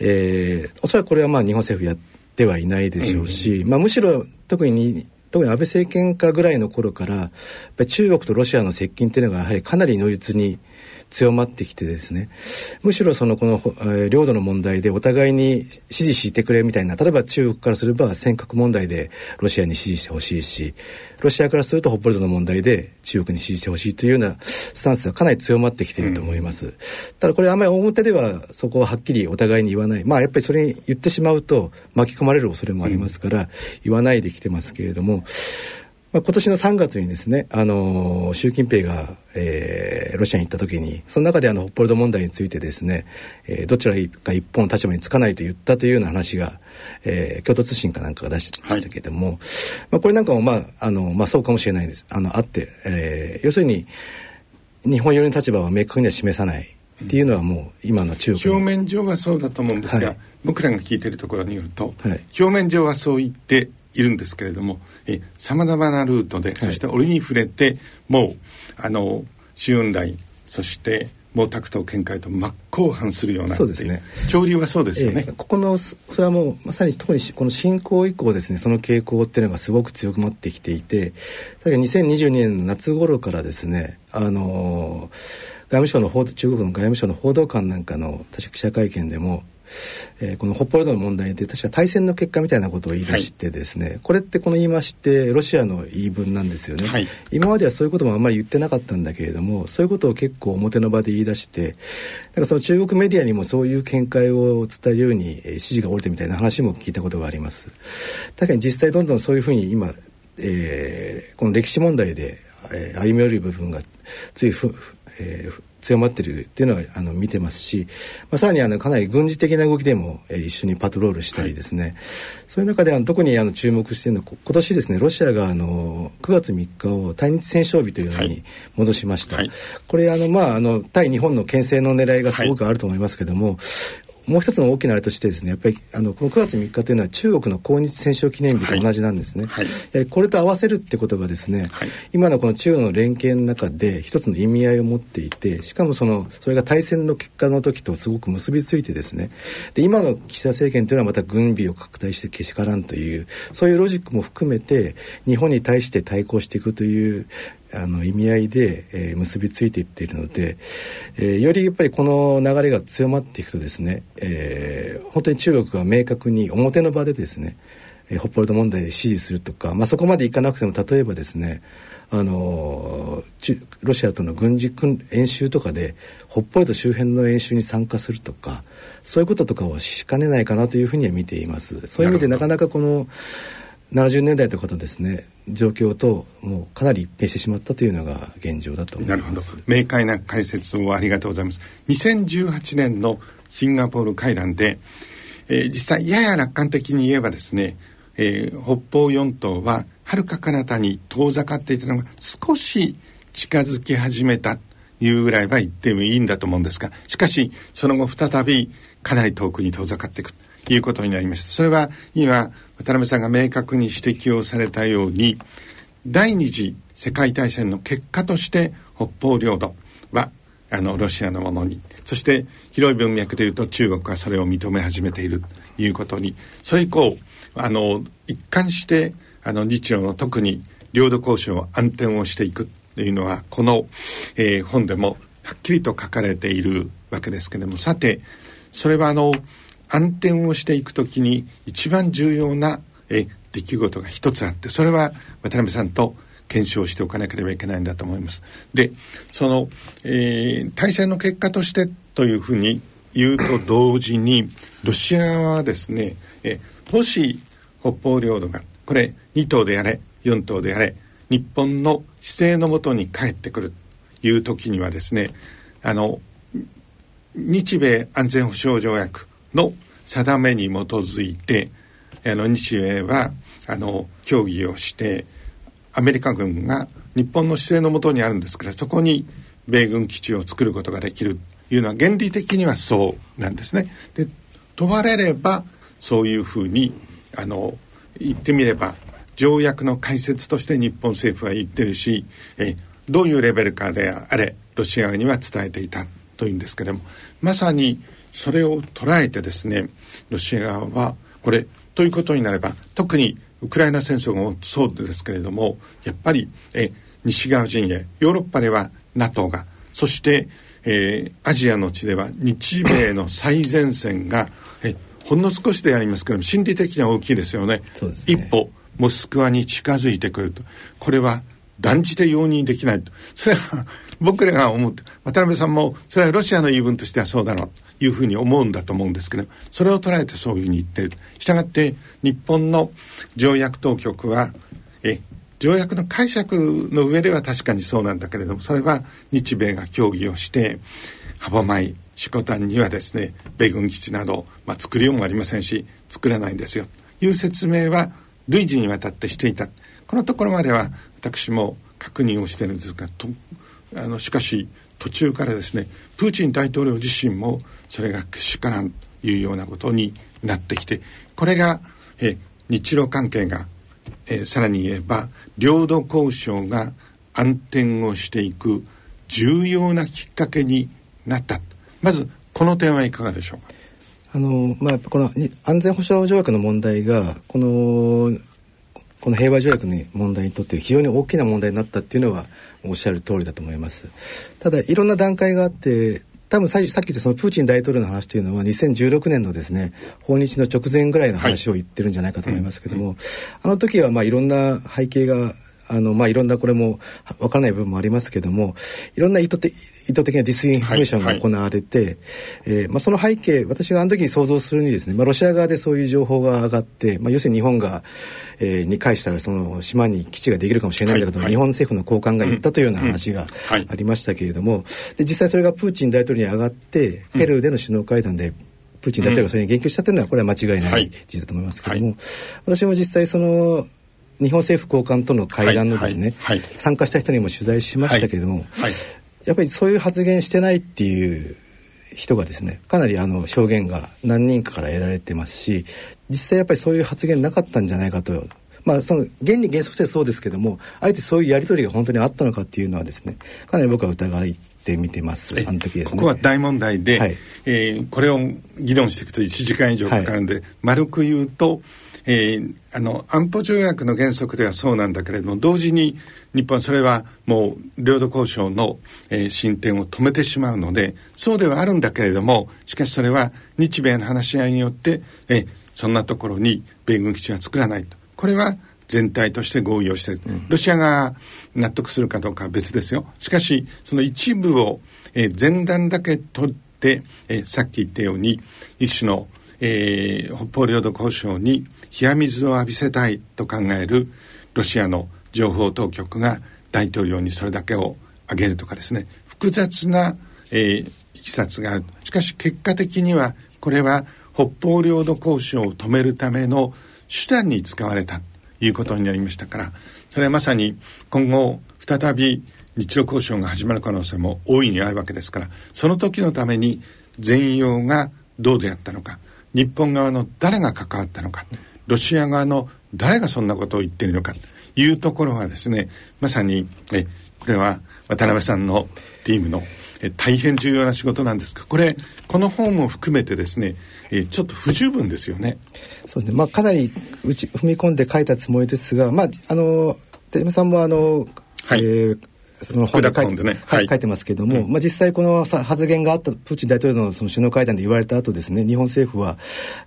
えー、おそらくこれはまあ日本政府やってはいないでしょうし、まあ、むしろ特に特に安倍政権下ぐらいの頃から中国とロシアの接近っていうのがやはりかなり如実に強まってきてですねむしろそのこの、えー、領土の問題でお互いに支持してくれみたいな例えば中国からすれば尖閣問題でロシアに支持してほしいしロシアからすると北方領土の問題で中国に支持してほしいというようなスタンスはかなり強まってきていると思います、うん、ただこれあんまり表ではそこははっきりお互いに言わない。まあやっぱりそれに言ってしまうと巻き込まれる恐れもありますから、言わないできてますけれどもまあ、今年の3月にですね、あのー、習近平が、えー、ロシアに行った時にその中であの北方領土問題についてですね、えー、どちらか一本の立場につかないと言ったというような話が、えー、共同通信かなんかが出してましたけれども、はい、まあ、これなんかも、まああのまあ、そうかもしれないです。あのあって、えー、要するに日本寄りの立場は明確には示さないっていうのはもう今の中国表面上はそうだと思うんですが、はい、僕らが聞いてるところによると、はい、表面上はそう言っているんですけれどもさまざまなルートで、そして折に触れてもうあの周恩来そして毛沢東見解と真っ向反するようなそうですね。潮流はそうですよね、えー、ここのそれはもうまさに特にこの侵攻以降ですねその傾向っていうのがすごく強くなってきていてだから2022年の夏頃からですねあの外務省の報中国の外務省の報道官なんかの確か記者会見でもえー、この北方領土の問題で確か対戦の結果みたいなことを言い出してですね、はい、これってこの言い回しってロシアの言い分なんですよね、はい、今まではそういうこともあんまり言ってなかったんだけれどもそういうことを結構表の場で言い出してだからその中国メディアにもそういう見解を伝えるように指示が下りてみたいな話も聞いたことがあります。確かに実際どんどんそういうふうに今、えー、この歴史問題で、えー、歩み寄る部分がついふ、えー、強まってるっていうのはあの見てますし、まあ、さらにあのかなり軍事的な動きでも、えー、一緒にパトロールしたりですね、はい、そういう中であの特にあの注目しているのは今年ですねロシアがあの9月3日を対日戦勝日というのに戻しました、はい、これあのまああの対日本の牽制の狙いがすごくあると思いますけども、もう一つの大きなあれとしてですねやっぱりあのこの9月3日というのは中国の抗日戦勝記念日と同じなんですね、はい、はい、これと合わせるってことがですね、はい、今のこの中国の連携の中で一つの意味合いを持っていてしかもそのそれが対戦の結果の時とすごく結びついてですね。で今の岸田政権というのはまた軍備を拡大してけしからんというそういうロジックも含めて日本に対して対抗していくというあの意味合いで、えー、結びついていっているので、えー、よりやっぱりこの流れが強まっていくとですね、えー、本当に中国が明確に表の場でですね、えー、北方領土問題で支持するとか、まあ、そこまでいかなくても例えばですねあのロシアとの軍事訓演習とかで北方領土周辺の演習に参加するとかそういうこととかをしかねないかなというふうには見ています。そういう意味でなかなかこの70年代とかとですね状況ともうかなり一変してしまったというのが現状だと思います。なるほど。明快な解説をありがとうございます。2018年のシンガポール会談で、えー、実際やや楽観的に言えばですね、えー、北方四島ははるか彼方に遠ざかっていたのが少し近づき始めたというぐらいは言ってもいいんだと思うんですがしかしその後再びかなり遠くに遠ざかっていくいうことになりました。それは今渡辺さんが明確に指摘をされたように第二次世界大戦の結果として北方領土はあのロシアのものにそして広い文脈でいうと中国はそれを認め始めているということにそれ以降あの一貫してあの日露の特に領土交渉を暗転をしていくというのはこの、えー、本でもはっきりと書かれているわけですけれどもさてそれはあの暗転をしていくときに一番重要なえ出来事が一つあってそれは渡辺さんと検証しておかなければいけないんだと思います。でその、えー、対戦の結果としてというふうに言うと同時にロシア側はですねえもし北方領土がこれ2島であれ4島であれ日本の姿勢のもとに帰ってくるという時にはですねあの日米安全保障条約の定めに基づいてあの日米はあの協議をしてアメリカ軍が日本の姿勢のもとにあるんですからそこに米軍基地を作ることができるというのは原理的にはそうなんですね。で問われればそういうふうにあの言ってみれば条約の解説として日本政府は言ってるしえどういうレベルかであれロシア側には伝えていたというんですけれどもまさにそれを捉えてですねロシア側はこれということになれば特にウクライナ戦争もそうですけれどもやっぱりえ西側陣営ヨーロッパでは NATO がそして、えー、アジアの地では日米の最前線がえほんの少しでありますけども心理的には大きいですよね。ね。一歩モスクワに近づいてくると。これは断じて容認できないと。それは僕らが思って渡辺さんもそれはロシアの言い分としてはそうだろうというふうに思うんだと思うんですけどそれを捉えてそういうふうに言ってる。したがって日本の条約当局はえ条約の解釈の上では確かにそうなんだけれどもそれは日米が協議をして歯舞色丹にはですね米軍基地など、まあ、作りようもありませんし作らないんですよ。という説明は類似にわたってしていた。このところまでは私も確認をしてるんですがとあのしかし途中からですねプーチン大統領自身もそれがけしからんというようなことになってきてこれがえ日露関係が、えさらに言えば領土交渉が暗転をしていく重要なきっかけになった。まずこの点はいかがでしょうか？あのまあ、この安全保障条約の問題がこのこの平和条約の問題にとって非常に大きな問題になったっていうのはおっしゃる通りだと思います。ただいろんな段階があって多分さっき言ったそのプーチン大統領の話というのは2016年のですね訪日の直前ぐらいの話を言ってるんじゃないかと思いますけども、はい、あの時はまあいろんな背景があの、まあ、いろんなこれもわからない部分もありますけども、いろんな意図的意図的なディスインフォメーションが行われて、はいはい、えー、まあ、その背景、私があの時に想像するにですね、まあ、ロシア側でそういう情報が上がって、まあ、要するに日本が、えー、に返したらその島に基地ができるかもしれないんだけど、はいはい、日本政府の高官が言ったというような話がありましたけれども、で実際それがプーチン大統領に上がって、ペルーでの首脳会談で、プーチン大統領がそれに言及したというのはこれは間違いない事実だと思いますけれども、はい、私も実際その日本政府高官との会談のですね、はいはい、参加した人にも取材しましたけれども、やっぱりそういう発言してないっていう人がですねかなりあの証言が何人かから得られてますし実際やっぱりそういう発言なかったんじゃないかと。まあその原理原則としてそうですけどもあえてそういうやり取りが本当にあったのかっていうのはですねかなり僕は疑って見てます。あの時ですね。ここは大問題で、はい、えー、これを議論していくと1時間以上かかるんで、はい、丸く言うとえー、あの安保条約の原則ではそうなんだけれども同時に日本はそれはもう領土交渉の、えー、進展を止めてしまうのでそうではあるんだけれどもしかしそれは日米の話し合いによって、えー、そんなところに米軍基地は作らないと。これは全体として合意をしてる、うん、ロシアが納得するかどうかは別ですよ。しかしその一部を、えー、前段だけ取って、えー、さっき言ったように一種の、えー、北方領土交渉に冷水を浴びせたいと考えるロシアの情報当局が大統領にそれだけを挙げるとかですね。複雑な、えー、いきさつがある。しかし結果的にはこれは北方領土交渉を止めるための手段に使われたということになりましたからそれはまさに今後再び日露交渉が始まる可能性も大いにあるわけですからその時のために全容がどうであったのか日本側の誰が関わったのかロシア側の誰がそんなことを言っているのかというところはですねまさにえこれは渡辺さんのチームのえ大変重要な仕事なんですがこれこの本も含めてですねえちょっと不十分ですよね。そうですねまあかなりうち踏み込んで書いたつもりですがまああの手島さんもあの、はい、えーその本で書いて,、ね。はい、書いてますけれども、うん、まあ、実際この発言があったプーチン大統領のその首脳会談で言われた後ですね日本政府は、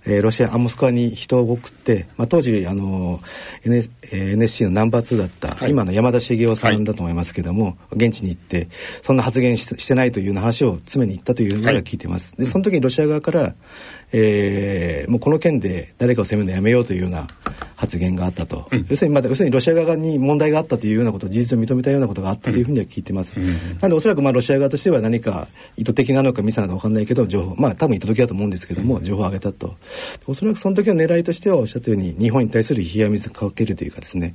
えー、ロシアモスクワに人を送って、まあ、当時あの、NSC のナンバー2だった、はい、今の山田茂雄さんだと思いますけれども、はい、現地に行ってそんな発言ししてないというような話を常に言ったというのが聞いてます。でその時にロシア側から、えー、もうこの件で誰かを責めるのやめようというような発言があったと、うん、要するに、まあ、要するにロシア側に問題があったというようなこと事実を認めたようなことがあったというふうには聞いてます、うん、なのでおそらくまあロシア側としては何か意図的なのかミスなのか分かんないけど情報まあ多分意図的だと思うんですけども、情報を上げたと。おそらくその時の狙いとしてはおっしゃったように日本に対する冷や水をかけるというかですね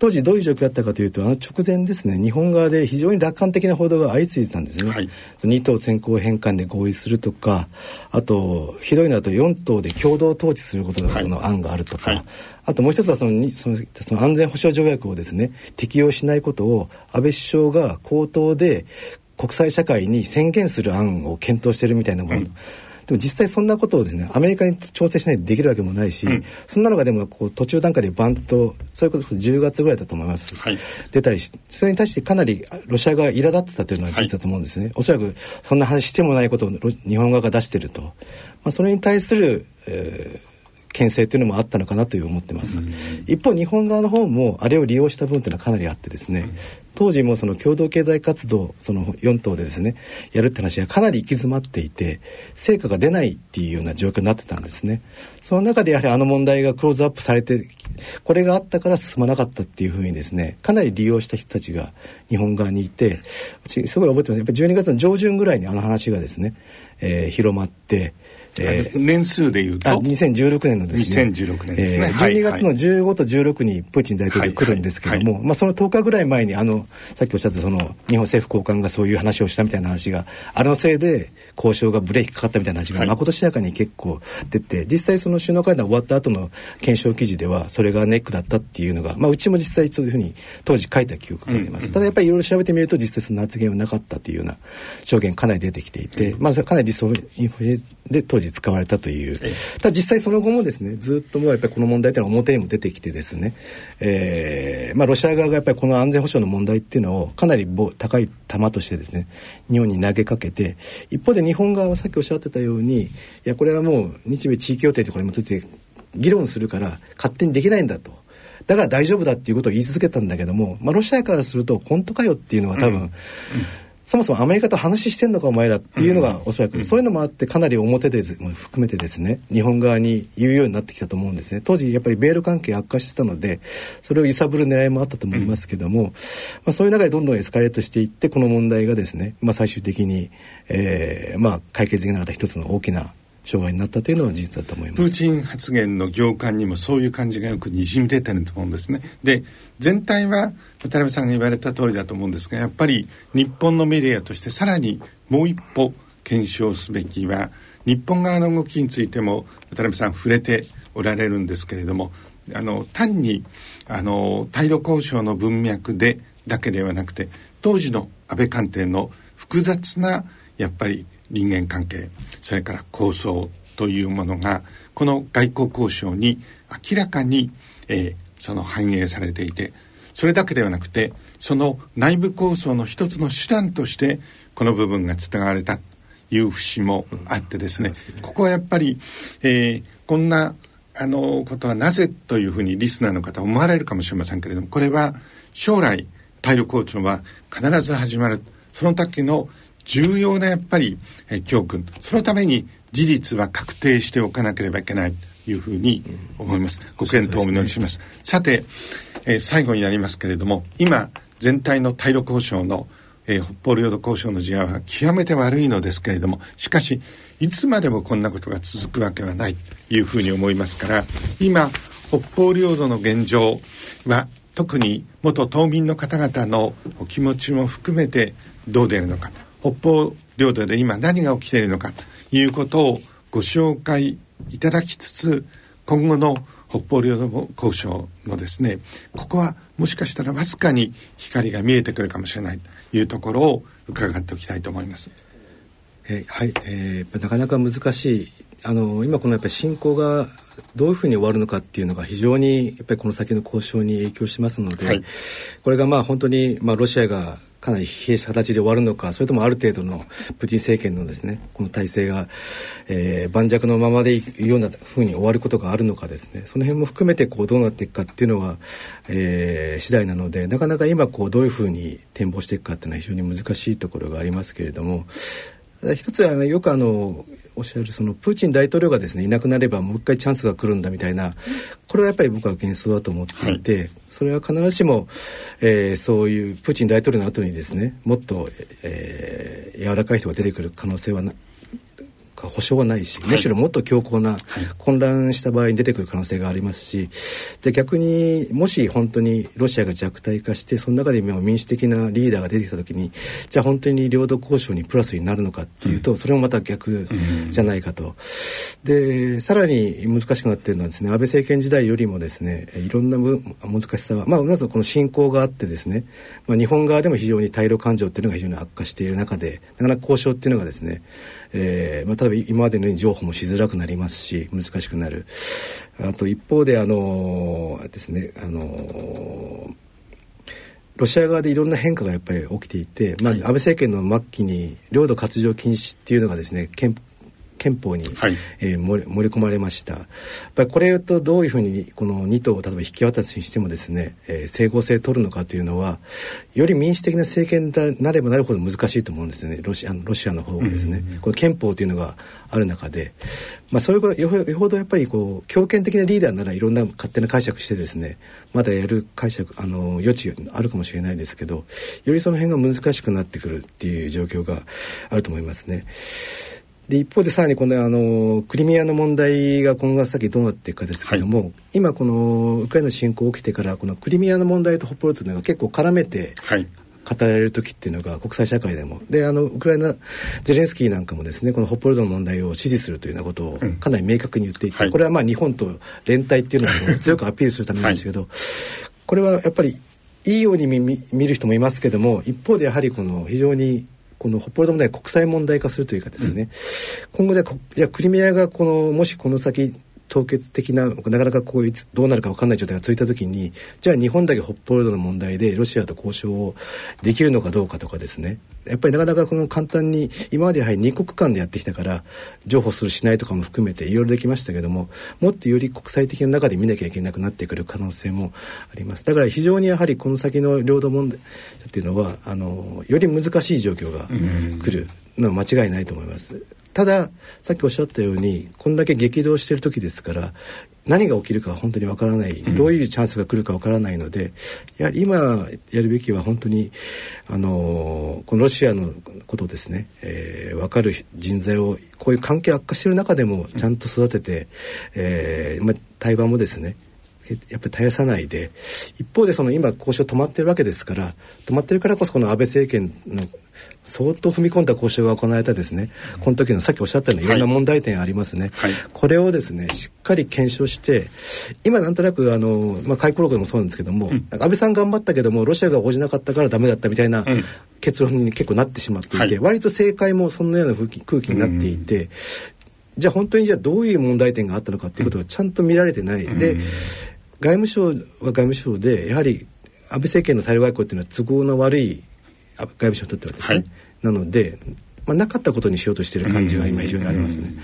当時どういう状況だったかというとあの直前ですね日本側で非常に楽観的な報道が相次いでたんですね、はい、2党先行返還で合意するとかあとひどいのだと4党で共同統治することの案があるとか、はい、あともう一つはそのそのその安全保障条約をですね適用しないことを安倍首相が口頭で国際社会に宣言する案を検討しているみたいなもの、うんでも実際そんなことをですねアメリカに調整しないとできるわけもないし、うん、そんなのがでもこう途中段階でバンとそういうこと10月ぐらいだと思います、はい、出たりしそれに対してかなりロシア側が苛立ってたというのは事実だと思うんですね、はい、おそらくそんな話してもないことを日本側が出してると、まあ、それに対する、えー牽制というのもあったのかなという思ってます、うん、一方日本側の方もあれを利用した分というのはかなりあってですね、うん、当時もその共同経済活動その4党でですねやるって話がかなり行き詰まっていて成果が出ないっていうような状況になってたんですね。その中でやはりあの問題がクローズアップされてこれがあったから進まなかったっていうふうにですねかなり利用した人たちが日本側にいてすごい覚えてます。やっぱり12月の上旬ぐらいにあの話がですね、えー、広まってえー、年数でいうと？2016年のですね。2016年ですね、えー、12月の15と16にプーチン大統領来るんですけども、まあ、その10日ぐらい前にあのさっきおっしゃったその日本政府高官がそういう話をしたみたいな話があのせいで交渉がブレーキかかったみたいな話がまことしやかに結構出て、実際その首脳会談終わった後の検証記事ではそれがネックだったっていうのが、まあ、うちも実際そういうふうに当時書いた記憶があります、ただやっぱりいろいろ調べてみると実際その発言はなかったというような証言かなり出てきていて、まあ、かなり理ンフレで当時使われたという。ただ実際その後もですねずっともうやっぱりこの問題というのは表にも出てきてですね、えーまあ、ロシア側がやっぱりこの安全保障の問題っていうのをかなり高い球としてですね日本に投げかけて一方で日本側はさっきおっしゃってたようにいやこれはもう日米地域協定とかに基づいて議論するから勝手にできないんだと。だから大丈夫だっていうことを言い続けたんだけども、まあ、ロシアからすると本当かよっていうのは多分、うん。うん。そもそもアメリカと話してんのかお前らっていうのがおそらく、そういうのもあってかなり表で含めてですね日本側に言うようになってきたと思うんですね。当時やっぱり米ロ関係悪化してたのでそれを揺さぶる狙いもあったと思いますけども、まあ、そういう中でどんどんエスカレートしていってこの問題がですね、まあ、最終的に、えーまあ、解決できなかった一つの大きな障害になったというのは事実だと思います。プーチン発言の行間にもそういう感じがよくにじみ出てると思うんですね。で全体は渡辺さんが言われた通りだと思うんですがやっぱり日本のメディアとしてさらにもう一歩検証すべきは日本側の動きについても渡辺さん触れておられるんですけれどもあの単にあの対ロ交渉の文脈でだけではなくて当時の安倍官邸の複雑なやっぱり人間関係それから構想というものがこの外交交渉に明らかに、えー、その反映されていてそれだけではなくてその内部構想の一つの手段としてこの部分が伝われたという節もあってですねうん、ここはやっぱり、えー、こんなあのことはなぜというふうにリスナーの方思われるかもしれませんけれどもこれは将来体力交渉は必ず始まる。その時の重要なやっぱり、えー、教訓。そのために事実は確定しておかなければいけないというふうに思います、うん、ご検討をお祈りします、ね、さて、えー、最後になりますけれども今全体の対ロ交渉の、えー、北方領土交渉の事案は極めて悪いのですけれどもしかしいつまでもこんなことが続くわけはないというふうに思いますから今北方領土の現状は特に元島民の方々のお気持ちも含めてどうであるのか。北方領土で今何が起きているのかということをご紹介いただきつつ今後の北方領土交渉のですねここはもしかしたらわずかに光が見えてくるかもしれないというところを伺っておきたいと思います。えー、はい、えー、なかなか難しいあの今このやっぱり侵攻がどういうふうに終わるのかっていうのが非常にやっぱりこの先の交渉に影響しますので、はい、これがまあ本当にまあロシアがかなり疲弊した形で終わるのかそれともある程度のプーチン政権のですねこの体制が、えー、盤石のままでいくようなふうに終わることがあるのかですね。その辺も含めてこうどうなっていくかっていうのは、えー、次第なのでなかなか今こうどういうふうに展望していくかっていうのは非常に難しいところがありますけれども。一つはよくあのおっしゃるそのプーチン大統領がですねいなくなればもう一回チャンスが来るんだみたいなこれはやっぱり僕は幻想だと思っていて、はい、それは必ずしも、えー、そういうプーチン大統領の後にですねもっと、えー、柔らかい人が出てくる可能性はなか保証はないし、むしろもっと強硬な、混乱した場合に出てくる可能性がありますしじゃ逆にもし本当にロシアが弱体化してその中で民主的なリーダーが出てきた時にじゃあ本当に領土交渉にプラスになるのかっていうと、それもまた逆じゃないかと。でさらに難しくなっているのはですね安倍政権時代よりもですねいろんな難しさは、まあ、まずこの侵攻があってですね、まあ、日本側でも非常に対ロ感情っていうのが非常に悪化している中でなかなか交渉っていうのがですねえーまあ、例えば今までのように情報もしづらくなりますし難しくなる。あと一方であのですねあのロシア側でいろんな変化がやっぱり起きていて、まあ、安倍政権の末期に領土割譲禁止っていうのがですね憲憲法に、はい、えー、盛り込まれました。やっぱりこれとどういうふうにこの2党を例えば引き渡すにしてもですね、えー、整合性を取るのかというのはより民主的な政権になればなるほど難しいと思うんですね。ロシアロシアの方がですね、うんうん、この憲法というのがある中で、まあ、そういうことよほどやっぱりこう強権的なリーダーならいろんな勝手な解釈してですねまだやる解釈あの余地あるかもしれないですけどよりその辺が難しくなってくるっていう状況があると思いますね。で一方でさらにこのあのクリミアの問題が今後先どうなっていくかですけれども、はい、今このウクライナ侵攻起きてからこのクリミアの問題と北方領土というのが結構絡めて、はい。語られる時っていうのが国際社会でも。であのウクライナゼレンスキーなんかもですねこの北方領土の問題を支持するというようなことをかなり明確に言っていて、うんはい、これはまあ日本と連帯っていうのを強く アピールするためなんですけど、はい、これはやっぱりいいように見見る人もいますけども一方でやはりこの非常にこの北方領土問題国際問題化するというかですね、うん、今後でじゃクリミアがこのもしこの先凍結的ななかなかこういつどうなるか分かんない状態が続いた時にじゃあ日本だけ北方領土の問題でロシアと交渉をできるのかどうかとかですねやっぱりなかなかこの簡単に今までやはり二国間でやってきたから譲歩するしないとかも含めていろいろできましたけどももっとより国際的な中で見なきゃいけなくなってくる可能性もありますだから非常にやはりこの先の領土問題っていうのはあのより難しい状況が来るのは間違いないと思います。たださっきおっしゃったようにこんだけ激動してる時ですから何が起きるか本当にわからない、どういうチャンスが来るかわからないのでやはり今やるべきは本当にあのこのロシアのことをですね、えー、分かる人材をこういう関係悪化している中でもちゃんと育てて、えーまあ、対話もですねやっぱり絶やさないで一方でその今交渉止まってるわけですから止まってるからこそこの安倍政権の相当踏み込んだ交渉が行われたですね、この時のさっきおっしゃったようない。ろんな問題点ありますね、はい、これをですねしっかり検証して今なんとなくあの、まあ、回顧録でもそうなんですけども、うん、安倍さん頑張ったけどもロシアが応じなかったからダメだったみたいな結論に結構なってしまっていて、はい、割と正解もそんなような空気になっていて、じゃあ本当にじゃあどういう問題点があったのかっていうことはちゃんと見られてない、うん、で外務省は外務省でやはり安倍政権の対ロ外交っていうのは都合の悪い外務省にとってはですね、はい、なので、まあ、なかったことにしようとしている感じが今非常にありますね。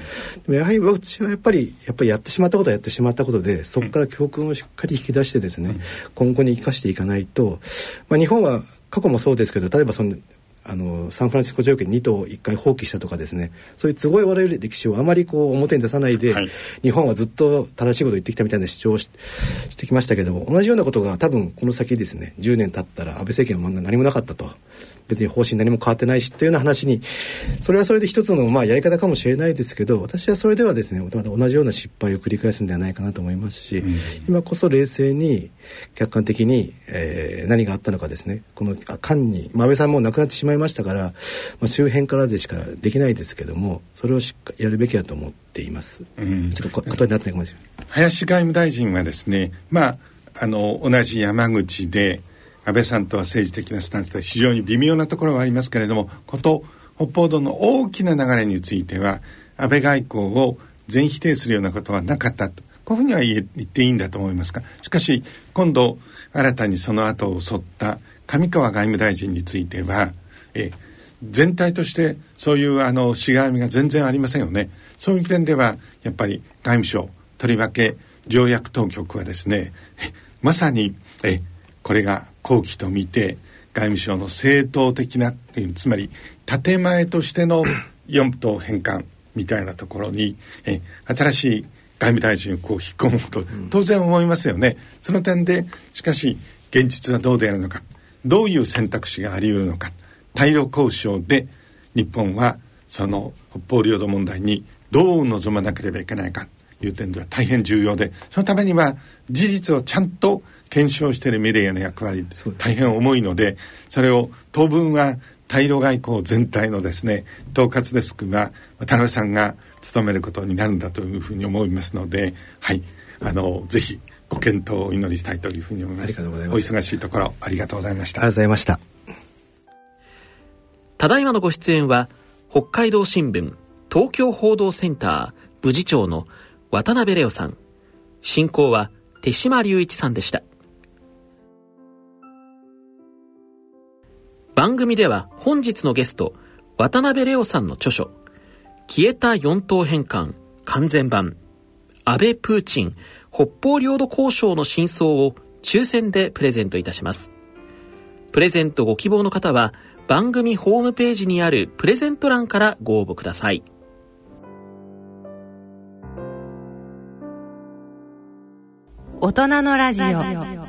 でもやはり私はやっぱりやっぱりやってしまったことはやってしまったことでそこから教訓をしっかり引き出してですね、今後に生かしていかないと、まあ、日本は過去もそうですけど例えばそのあのサンフランシスコ条件2島1回放棄したとかですね。そういう都合悪い歴史をあまりこう表に出さないで、はい、日本はずっと正しいことを言ってきたみたいな主張をしてきましたけども同じようなことが多分この先ですね10年経ったら安倍政権は何もなかったと別に方針何も変わってないしというような話にそれはそれで一つのまあやり方かもしれないですけど私はそれではですねまた同じような失敗を繰り返すんではないかなと思いますし、うん、今こそ冷静に客観的に、えー、何があったのかですねこの間に、まあ、安倍さんも亡くなってしまいましたから、まあ、周辺からでしかできないですけどもそれをしっかりやるべきだと思っています。うん、ちょっとことになってないかもしれない。林外務大臣はですねまああの同じ山口で安倍さんとは政治的なスタンスで非常に微妙なところはありますけれどもこと北方道の大きな流れについては安倍外交を全否定するようなことはなかったとこういうふうには言っていいんだと思いますがしかし今度新たにその後を襲った上川外務大臣についてはえ全体としてそういうあのしがらみが全然ありませんよねそういう点ではやっぱり外務省とりわけ条約当局はですねまさにえこれが好機と見て外務省の正当的なっていうつまり建前としての 四島返還みたいなところにえ新しい外務大臣をこう引っ込もうと当然思いますよね。その点でしかし現実はどうであるのかどういう選択肢があり得るのか対ロ交渉で日本はその北方領土問題にどう臨まなければいけないかという点では大変重要でそのためには事実をちゃんと検証しているメディアの役割大変重いのでそれを当分は対ロ外交全体のですね統括デスクが渡辺さんが務めることになるんだというふうに思いますのではい。あのぜひご検討をお祈りしたいというふうに思います。お忙しいところありがとうございました。ありがとうございました。ただいまのご出演は北海道新聞東京報道センター部次長の渡辺レオさん。進行は手島隆一さんでした番組では本日のゲスト、渡辺レオさんの著書、消えた四島返還完全版、安倍プーチン北方領土交渉の真相を抽選でプレゼントいたします。プレゼントご希望の方は番組ホームページにあるプレゼント欄からご応募ください。大人のラジオ